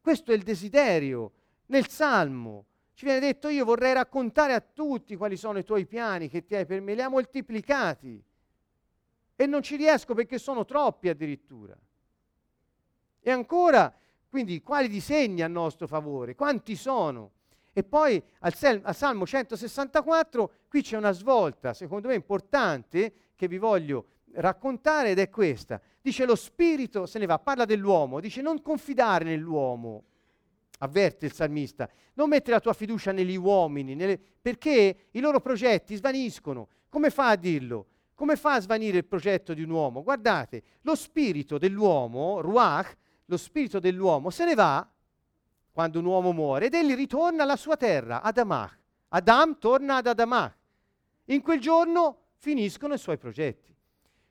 Questo è il desiderio nel Salmo. Ci viene detto, io vorrei raccontare a tutti quali sono i tuoi piani che ti hai per me. Li ha moltiplicati. E non ci riesco perché sono troppi addirittura. E ancora quindi quali disegni a nostro favore? Quanti sono? E poi al, sel- al, Salmo 164 qui c'è una svolta, secondo me importante, che vi voglio raccontare ed è questa. Dice lo spirito se ne va, parla dell'uomo, dice non confidare nell'uomo, avverte il salmista, non mettere la tua fiducia negli uomini, nelle... perché i loro progetti svaniscono. Come fa a dirlo? Come fa a svanire il progetto di un uomo? Guardate, lo spirito dell'uomo, Ruach, lo spirito dell'uomo se ne va quando un uomo muore ed egli ritorna alla sua terra, ad Amach. Adam torna ad Adamach. In quel giorno finiscono i suoi progetti.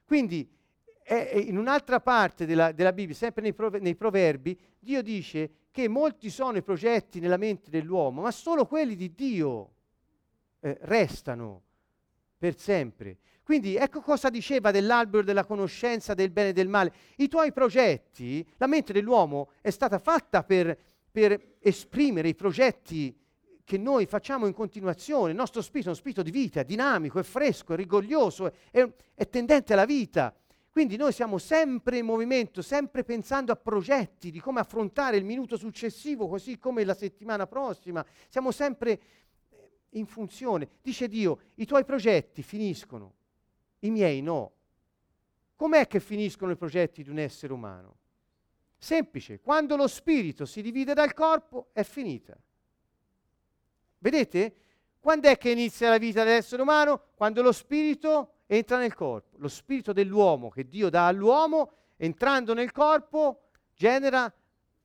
Quindi è in un'altra parte della, della Bibbia, sempre nei, prov- nei, proverbi, Dio dice che molti sono i progetti nella mente dell'uomo, ma solo quelli di Dio eh, restano per sempre. Quindi ecco cosa diceva dell'albero della conoscenza del bene e del male. I tuoi progetti, la mente dell'uomo è stata fatta per, per esprimere i progetti che noi facciamo in continuazione. Il nostro spirito è uno spirito di vita, è dinamico, è fresco, è rigoglioso, è, è tendente alla vita. Quindi noi siamo sempre in movimento, sempre pensando a progetti di come affrontare il minuto successivo, così come la settimana prossima. Siamo sempre in funzione. Dice Dio, i tuoi progetti finiscono, i miei no. Com'è che finiscono i progetti di un essere umano? Semplice, quando lo spirito si divide dal corpo è finita. Vedete? Quando è che inizia la vita dell'essere umano? Quando lo spirito entra nel corpo. Lo spirito dell'uomo che Dio dà all'uomo, entrando nel corpo, genera,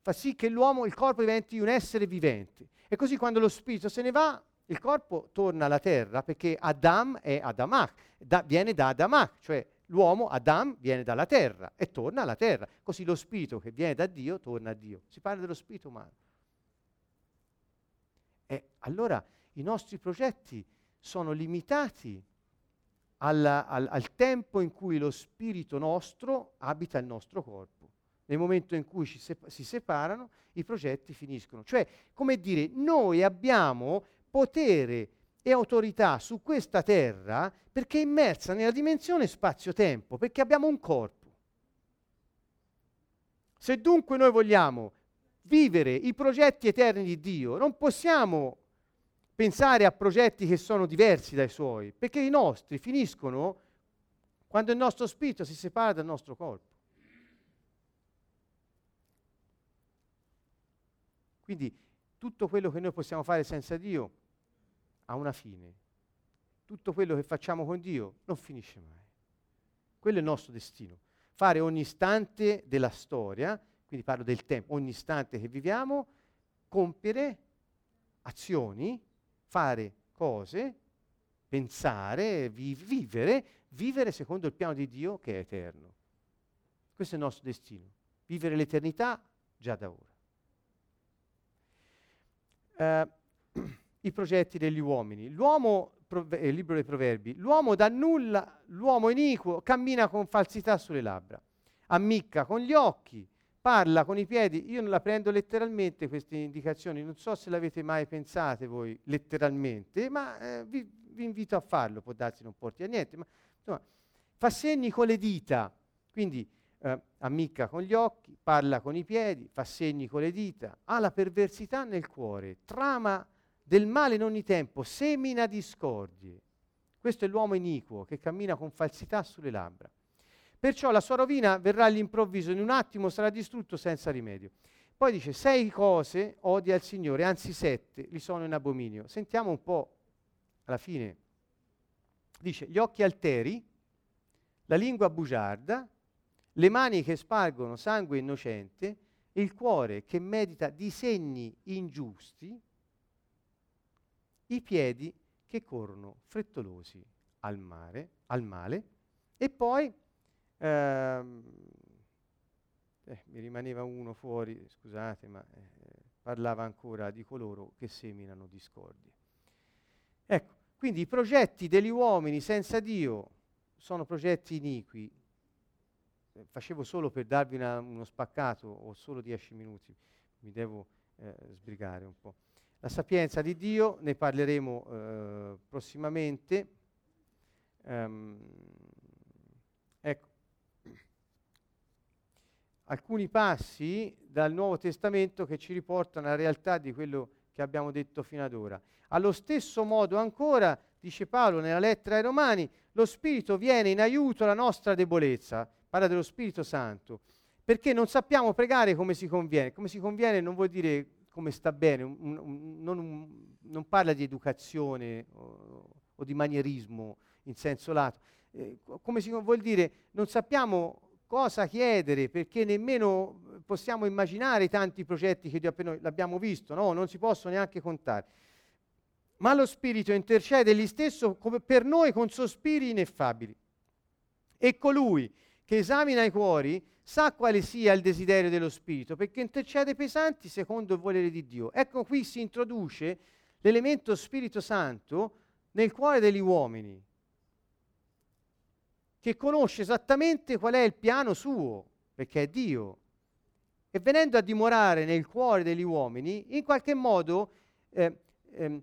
fa sì che l'uomo, il corpo diventi un essere vivente. E così quando lo spirito se ne va, Il corpo torna alla terra perché Adam è Adamach, da, viene da Adamach, cioè l'uomo, Adam, viene dalla terra e torna alla terra. Così lo spirito che viene da Dio torna a Dio. Si parla dello spirito umano. E allora i nostri progetti sono limitati alla, al, al tempo in cui lo spirito nostro abita il nostro corpo. Nel momento in cui se- si separano, i progetti finiscono. Cioè, come dire, noi abbiamo potere e autorità su questa terra perché è immersa nella dimensione spazio-tempo, perché abbiamo un corpo. Se dunque noi vogliamo vivere i progetti eterni di Dio, non possiamo pensare a progetti che sono diversi dai suoi, perché i nostri finiscono quando il nostro spirito si separa dal nostro corpo. Quindi tutto quello che noi possiamo fare senza Dio ha una fine. Tutto quello che facciamo con Dio non finisce mai. Quello è il nostro destino. Fare ogni istante della storia, quindi parlo del tempo, ogni istante che viviamo, compiere azioni, fare cose, pensare, vi- vivere, vivere secondo il piano di Dio che è eterno. Questo è il nostro destino. Vivere l'eternità già da ora. Uh, I progetti degli uomini. L'uomo, prove- il libro dei proverbi, l'uomo da nulla, l'uomo iniquo cammina con falsità sulle labbra, ammicca con gli occhi, parla con i piedi. Io non la prendo letteralmente queste indicazioni, non so se l'avete mai pensate voi letteralmente, ma eh, vi, vi, invito a farlo, può darsi non porti a niente, ma insomma, fa segni con le dita, quindi eh, ammicca con gli occhi, parla con i piedi, fa segni con le dita, ha la perversità nel cuore, trama del male in ogni tempo, semina discordie. Questo è l'uomo iniquo che cammina con falsità sulle labbra. Perciò la sua rovina verrà all'improvviso, in un attimo sarà distrutto senza rimedio. Poi dice, sei cose odia il Signore, anzi sette, li sono in abominio. Sentiamo un po' alla fine. Dice, gli occhi alteri, la lingua bugiarda, le mani che spargono sangue innocente, il cuore che medita disegni ingiusti, i piedi che corrono frettolosi al, mare, al male e poi ehm, eh, mi rimaneva uno fuori, scusate, ma eh, parlava ancora di coloro che seminano discordie. Ecco, quindi i progetti degli uomini senza Dio sono progetti iniqui, facevo solo per darvi una, uno spaccato, ho solo dieci minuti, mi devo eh, sbrigare un po'. La sapienza di Dio, ne parleremo eh, prossimamente. Um, ecco, alcuni passi dal Nuovo Testamento che ci riportano alla realtà di quello che abbiamo detto fino ad ora. Allo stesso modo ancora, dice Paolo nella lettera ai Romani, lo Spirito viene in aiuto alla nostra debolezza parla dello Spirito Santo, perché non sappiamo pregare come si conviene. Come si conviene non vuol dire come sta bene, un, un, non, non, parla di educazione o, o, di manierismo in senso lato. Eh, come si vuol dire non sappiamo cosa chiedere perché nemmeno possiamo immaginare i tanti progetti che Dio appena l'abbiamo visto, no? non si possono neanche contare. Ma lo Spirito intercede egli stesso per noi con sospiri ineffabili. E colui che esamina i cuori sa quale sia il desiderio dello Spirito, perché intercede pesanti secondo il volere di Dio. Ecco qui si introduce l'elemento Spirito Santo nel cuore degli uomini, che conosce esattamente qual è il piano suo, perché è Dio. E venendo a dimorare nel cuore degli uomini, in qualche modo eh, eh,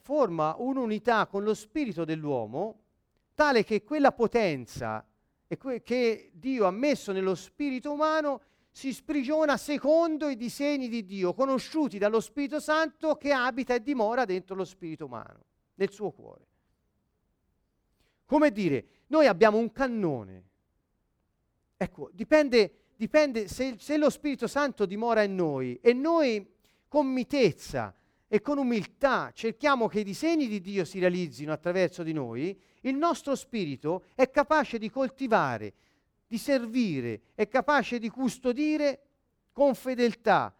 forma un'unità con lo spirito dell'uomo, tale che quella potenza e che Dio ha messo nello spirito umano si sprigiona secondo i disegni di Dio, conosciuti dallo Spirito Santo che abita e dimora dentro lo spirito umano, nel suo cuore. Come dire, noi abbiamo un cannone. Ecco, dipende, dipende se, se lo Spirito Santo dimora in noi e noi con mitezza e con umiltà cerchiamo che i disegni di Dio si realizzino attraverso di noi, il nostro spirito è capace di coltivare, di servire, è capace di custodire con fedeltà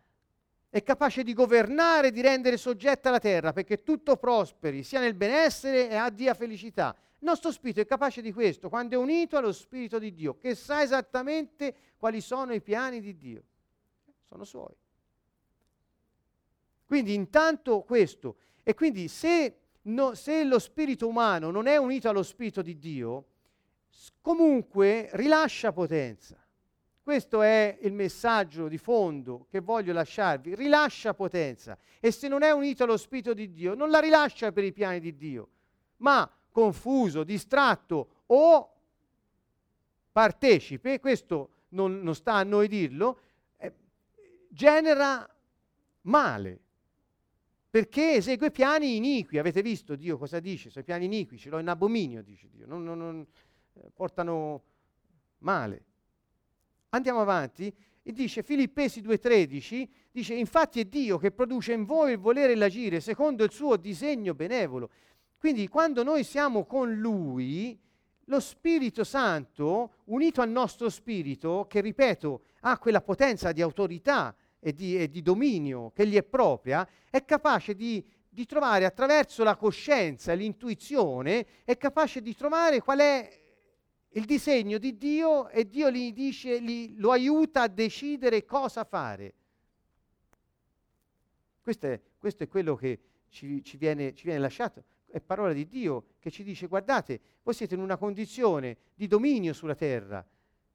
è capace di governare, di rendere soggetta la terra perché tutto prosperi, sia nel benessere e abbia felicità. Il nostro spirito è capace di questo quando è unito allo spirito di Dio, che sa esattamente quali sono i piani di Dio. Sono suoi. Quindi intanto questo. E quindi se, no, se lo spirito umano non è unito allo spirito di Dio, comunque rilascia potenza. Questo è il messaggio di fondo che voglio lasciarvi. Rilascia potenza e se non è unito allo Spirito di Dio, non la rilascia per i piani di Dio, ma confuso, distratto o partecipe, questo non, non sta a noi dirlo, eh, genera male perché esegue piani iniqui. Avete visto Dio cosa dice? Sui piani iniqui ce l'ho in abominio, dice Dio, non, non, non, eh, portano male. Andiamo avanti e dice Filippesi 2:13, dice infatti è Dio che produce in voi il volere e l'agire secondo il suo disegno benevolo. Quindi quando noi siamo con Lui, lo Spirito Santo, unito al nostro spirito, che ripeto ha quella potenza di autorità e di, e di dominio che gli è propria, è capace di, di trovare attraverso la coscienza l'intuizione, è capace di trovare qual è il disegno di Dio e Dio gli dice, gli, lo aiuta a decidere cosa fare. Questo è, questo è quello che ci, ci, viene, ci, viene, lasciato, è parola di Dio che ci dice guardate, voi siete in una condizione di dominio sulla terra.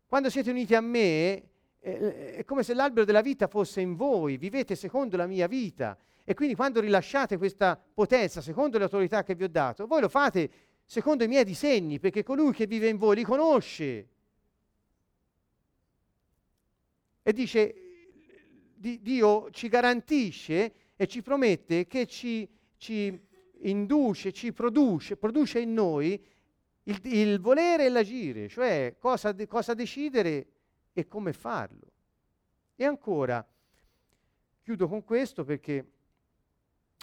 Quando siete uniti a me è come se l'albero della vita fosse in voi, vivete secondo la mia vita. E quindi quando rilasciate questa potenza, secondo le autorità che vi ho dato, voi lo fate secondo i miei disegni, perché colui che vive in voi li conosce. E dice, Dio ci garantisce e ci promette che ci, ci induce, ci produce, produce in noi il, il volere e l'agire, cioè cosa, cosa decidere e come farlo. E ancora, chiudo con questo perché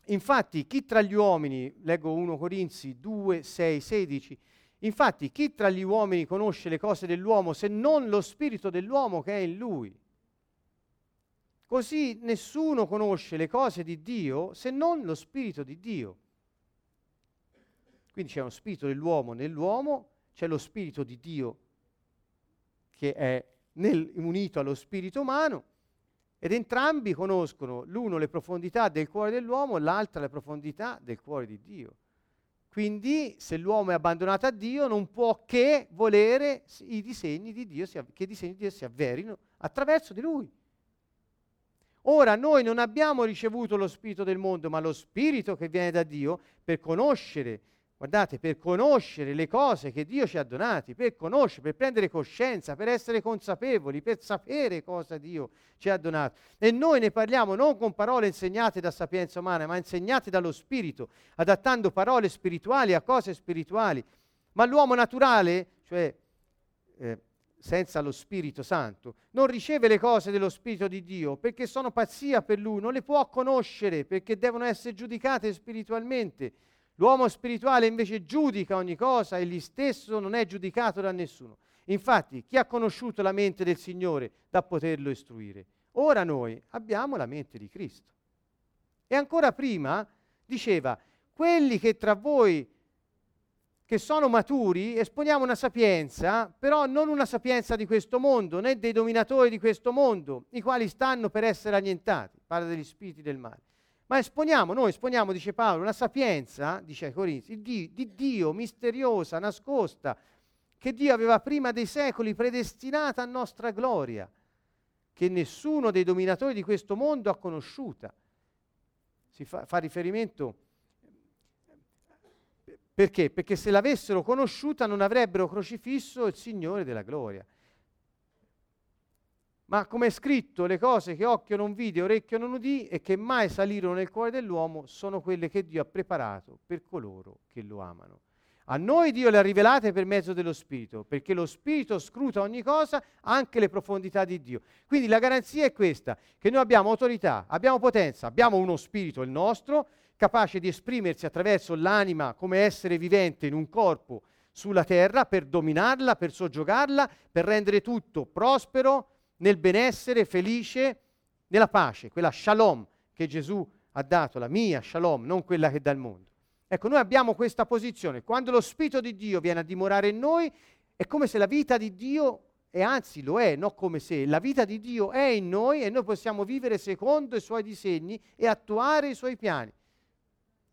Infatti, chi tra gli uomini, leggo 1 Corinzi 2, 6, 16, infatti chi tra gli uomini conosce le cose dell'uomo se non lo spirito dell'uomo che è in lui? Così nessuno conosce le cose di Dio se non lo spirito di Dio. Quindi c'è uno spirito dell'uomo nell'uomo, c'è lo spirito di Dio che è nel, unito allo spirito umano ed entrambi conoscono l'uno le profondità del cuore dell'uomo, l'altra le profondità del cuore di Dio. Quindi se l'uomo è abbandonato a Dio non può che volere i disegni di Dio, che i disegni di Dio si avverino attraverso di lui. Ora noi non abbiamo ricevuto lo spirito del mondo, ma lo spirito che viene da Dio per conoscere Guardate, per conoscere le cose che Dio ci ha donati, per conoscere, per prendere coscienza, per essere consapevoli, per sapere cosa Dio ci ha donato. E noi ne parliamo non con parole insegnate da sapienza umana, ma insegnate dallo Spirito, adattando parole spirituali a cose spirituali. Ma l'uomo naturale, cioè eh, senza lo Spirito Santo, non riceve le cose dello Spirito di Dio perché sono pazzia per lui, non le può conoscere perché devono essere giudicate spiritualmente. L'uomo spirituale invece giudica ogni cosa, egli stesso non è giudicato da nessuno. Infatti, chi ha conosciuto la mente del Signore da poterlo istruire? Ora noi abbiamo la mente di Cristo. E ancora prima diceva, quelli che tra voi che sono maturi esponiamo una sapienza, però non una sapienza di questo mondo, né dei dominatori di questo mondo, i quali stanno per essere annientati. Parla degli spiriti del male ma esponiamo, noi esponiamo, dice Paolo, una sapienza, dice ai Corinzi, di, di Dio misteriosa, nascosta, che Dio aveva prima dei secoli predestinata a nostra gloria, che nessuno dei dominatori di questo mondo ha conosciuta. Si fa, fa riferimento perché? Perché se l'avessero conosciuta non avrebbero crocifisso il Signore della gloria. Ma come è scritto, le cose che occhio non vide, orecchio non udì e che mai salirono nel cuore dell'uomo sono quelle che Dio ha preparato per coloro che lo amano. A noi Dio le ha rivelate per mezzo dello Spirito, perché lo Spirito scruta ogni cosa, anche le profondità di Dio. Quindi la garanzia è questa, che noi abbiamo autorità, abbiamo potenza, abbiamo uno Spirito, il nostro, capace di esprimersi attraverso l'anima come essere vivente in un corpo sulla terra per dominarla, per soggiogarla, per rendere tutto prospero, nel benessere, felice, nella pace, quella shalom che Gesù ha dato, la mia shalom, non quella che dà il mondo. Ecco, noi abbiamo questa posizione. Quando lo Spirito di Dio viene a dimorare in noi, è come se la vita di Dio, e anzi lo è, non come se, la vita di Dio è in noi e noi possiamo vivere secondo i suoi disegni e attuare i suoi piani.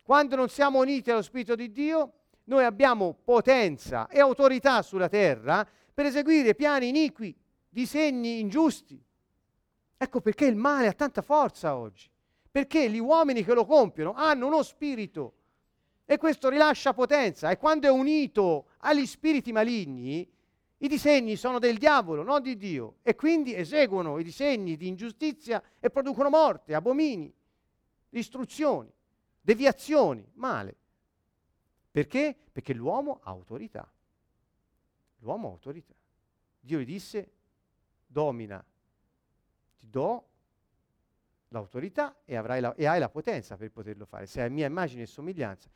Quando non siamo uniti allo Spirito di Dio, noi abbiamo potenza e autorità sulla terra per eseguire piani iniqui, disegni ingiusti. Ecco perché il male ha tanta forza oggi, perché gli uomini che lo compiono hanno uno spirito e questo rilascia potenza e quando è unito agli spiriti maligni, i disegni sono del diavolo, non di Dio, e quindi eseguono i disegni di ingiustizia e producono morte, abomini, distruzioni, deviazioni, male. Perché? Perché l'uomo ha autorità. L'uomo ha autorità. Dio gli disse, domina, ti do l'autorità e, la, e hai la potenza per poterlo fare. Sei a mia immagine e somiglianza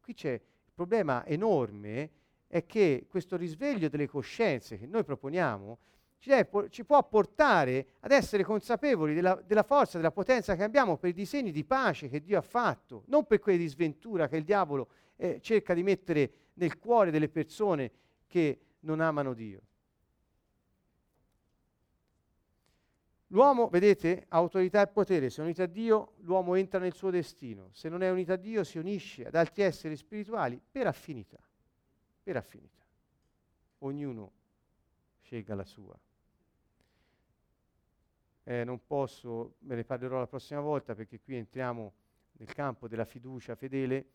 qui c'è il problema enorme è che questo risveglio delle coscienze che noi proponiamo ci, deve, ci può portare ad essere consapevoli della, della, forza, della potenza che abbiamo per i disegni di pace che Dio ha fatto, non per quelli di sventura che il diavolo eh, cerca di mettere nel cuore delle persone che non amano Dio. L'uomo, vedete, ha autorità e potere, se è unito a Dio l'uomo entra nel suo destino, se non è unito a Dio si unisce ad altri esseri spirituali per affinità, per affinità. Ognuno scelga la sua. Eh, non posso, me ne parlerò la prossima volta perché qui entriamo nel campo della fiducia fedele,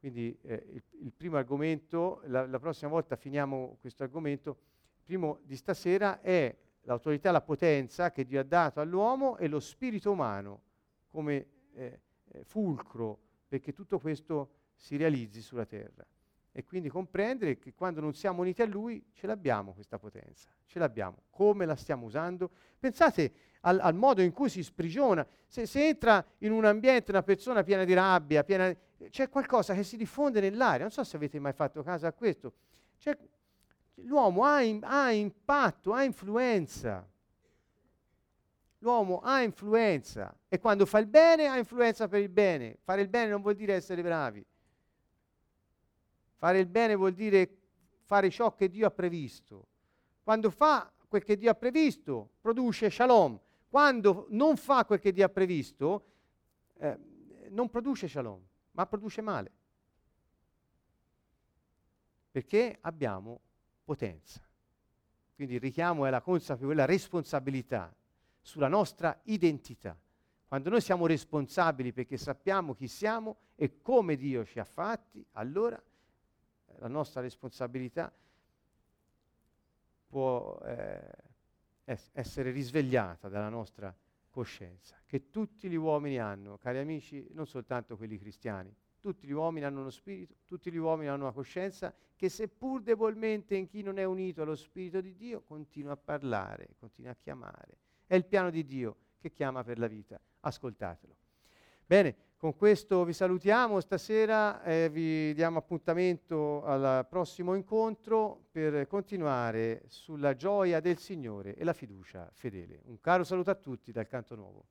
quindi eh, il, il, primo argomento, la, la prossima volta finiamo questo argomento, il primo di stasera è l'autorità la potenza che Dio ha dato all'uomo e lo spirito umano come eh, eh, fulcro perché tutto questo si realizzi sulla terra. E quindi comprendere che quando non siamo uniti a Lui ce l'abbiamo questa potenza, ce l'abbiamo. Come la stiamo usando? Pensate al, al modo in cui si sprigiona. Se, se, entra in un ambiente una persona piena di rabbia, piena, c'è qualcosa che si diffonde nell'aria. Non so se avete mai fatto caso a questo. C'è L'uomo ha, in, ha impatto, ha influenza. L'uomo ha influenza e quando fa il bene ha influenza per il bene. Fare il bene non vuol dire essere bravi. Fare il bene vuol dire fare ciò che Dio ha previsto. Quando fa quel che Dio ha previsto, produce shalom. Quando non fa quel che Dio ha previsto, eh, non produce shalom, ma produce male. Perché abbiamo potenza. Quindi il richiamo è la consapevolezza, la responsabilità sulla nostra identità. Quando noi siamo responsabili perché sappiamo chi siamo e come Dio ci ha fatti, allora eh, la nostra responsabilità può eh, essere risvegliata dalla nostra coscienza, che tutti gli uomini hanno, cari amici, non soltanto quelli cristiani, tutti gli uomini hanno uno spirito, tutti gli uomini hanno una coscienza che seppur debolmente in chi non è unito allo spirito di Dio continua a parlare, continua a chiamare. È il piano di Dio che chiama per la vita. Ascoltatelo. Bene, con questo vi salutiamo stasera, eh, vi diamo appuntamento al prossimo incontro per continuare sulla gioia del Signore e la fiducia fedele. Un caro saluto a tutti dal Canto Nuovo.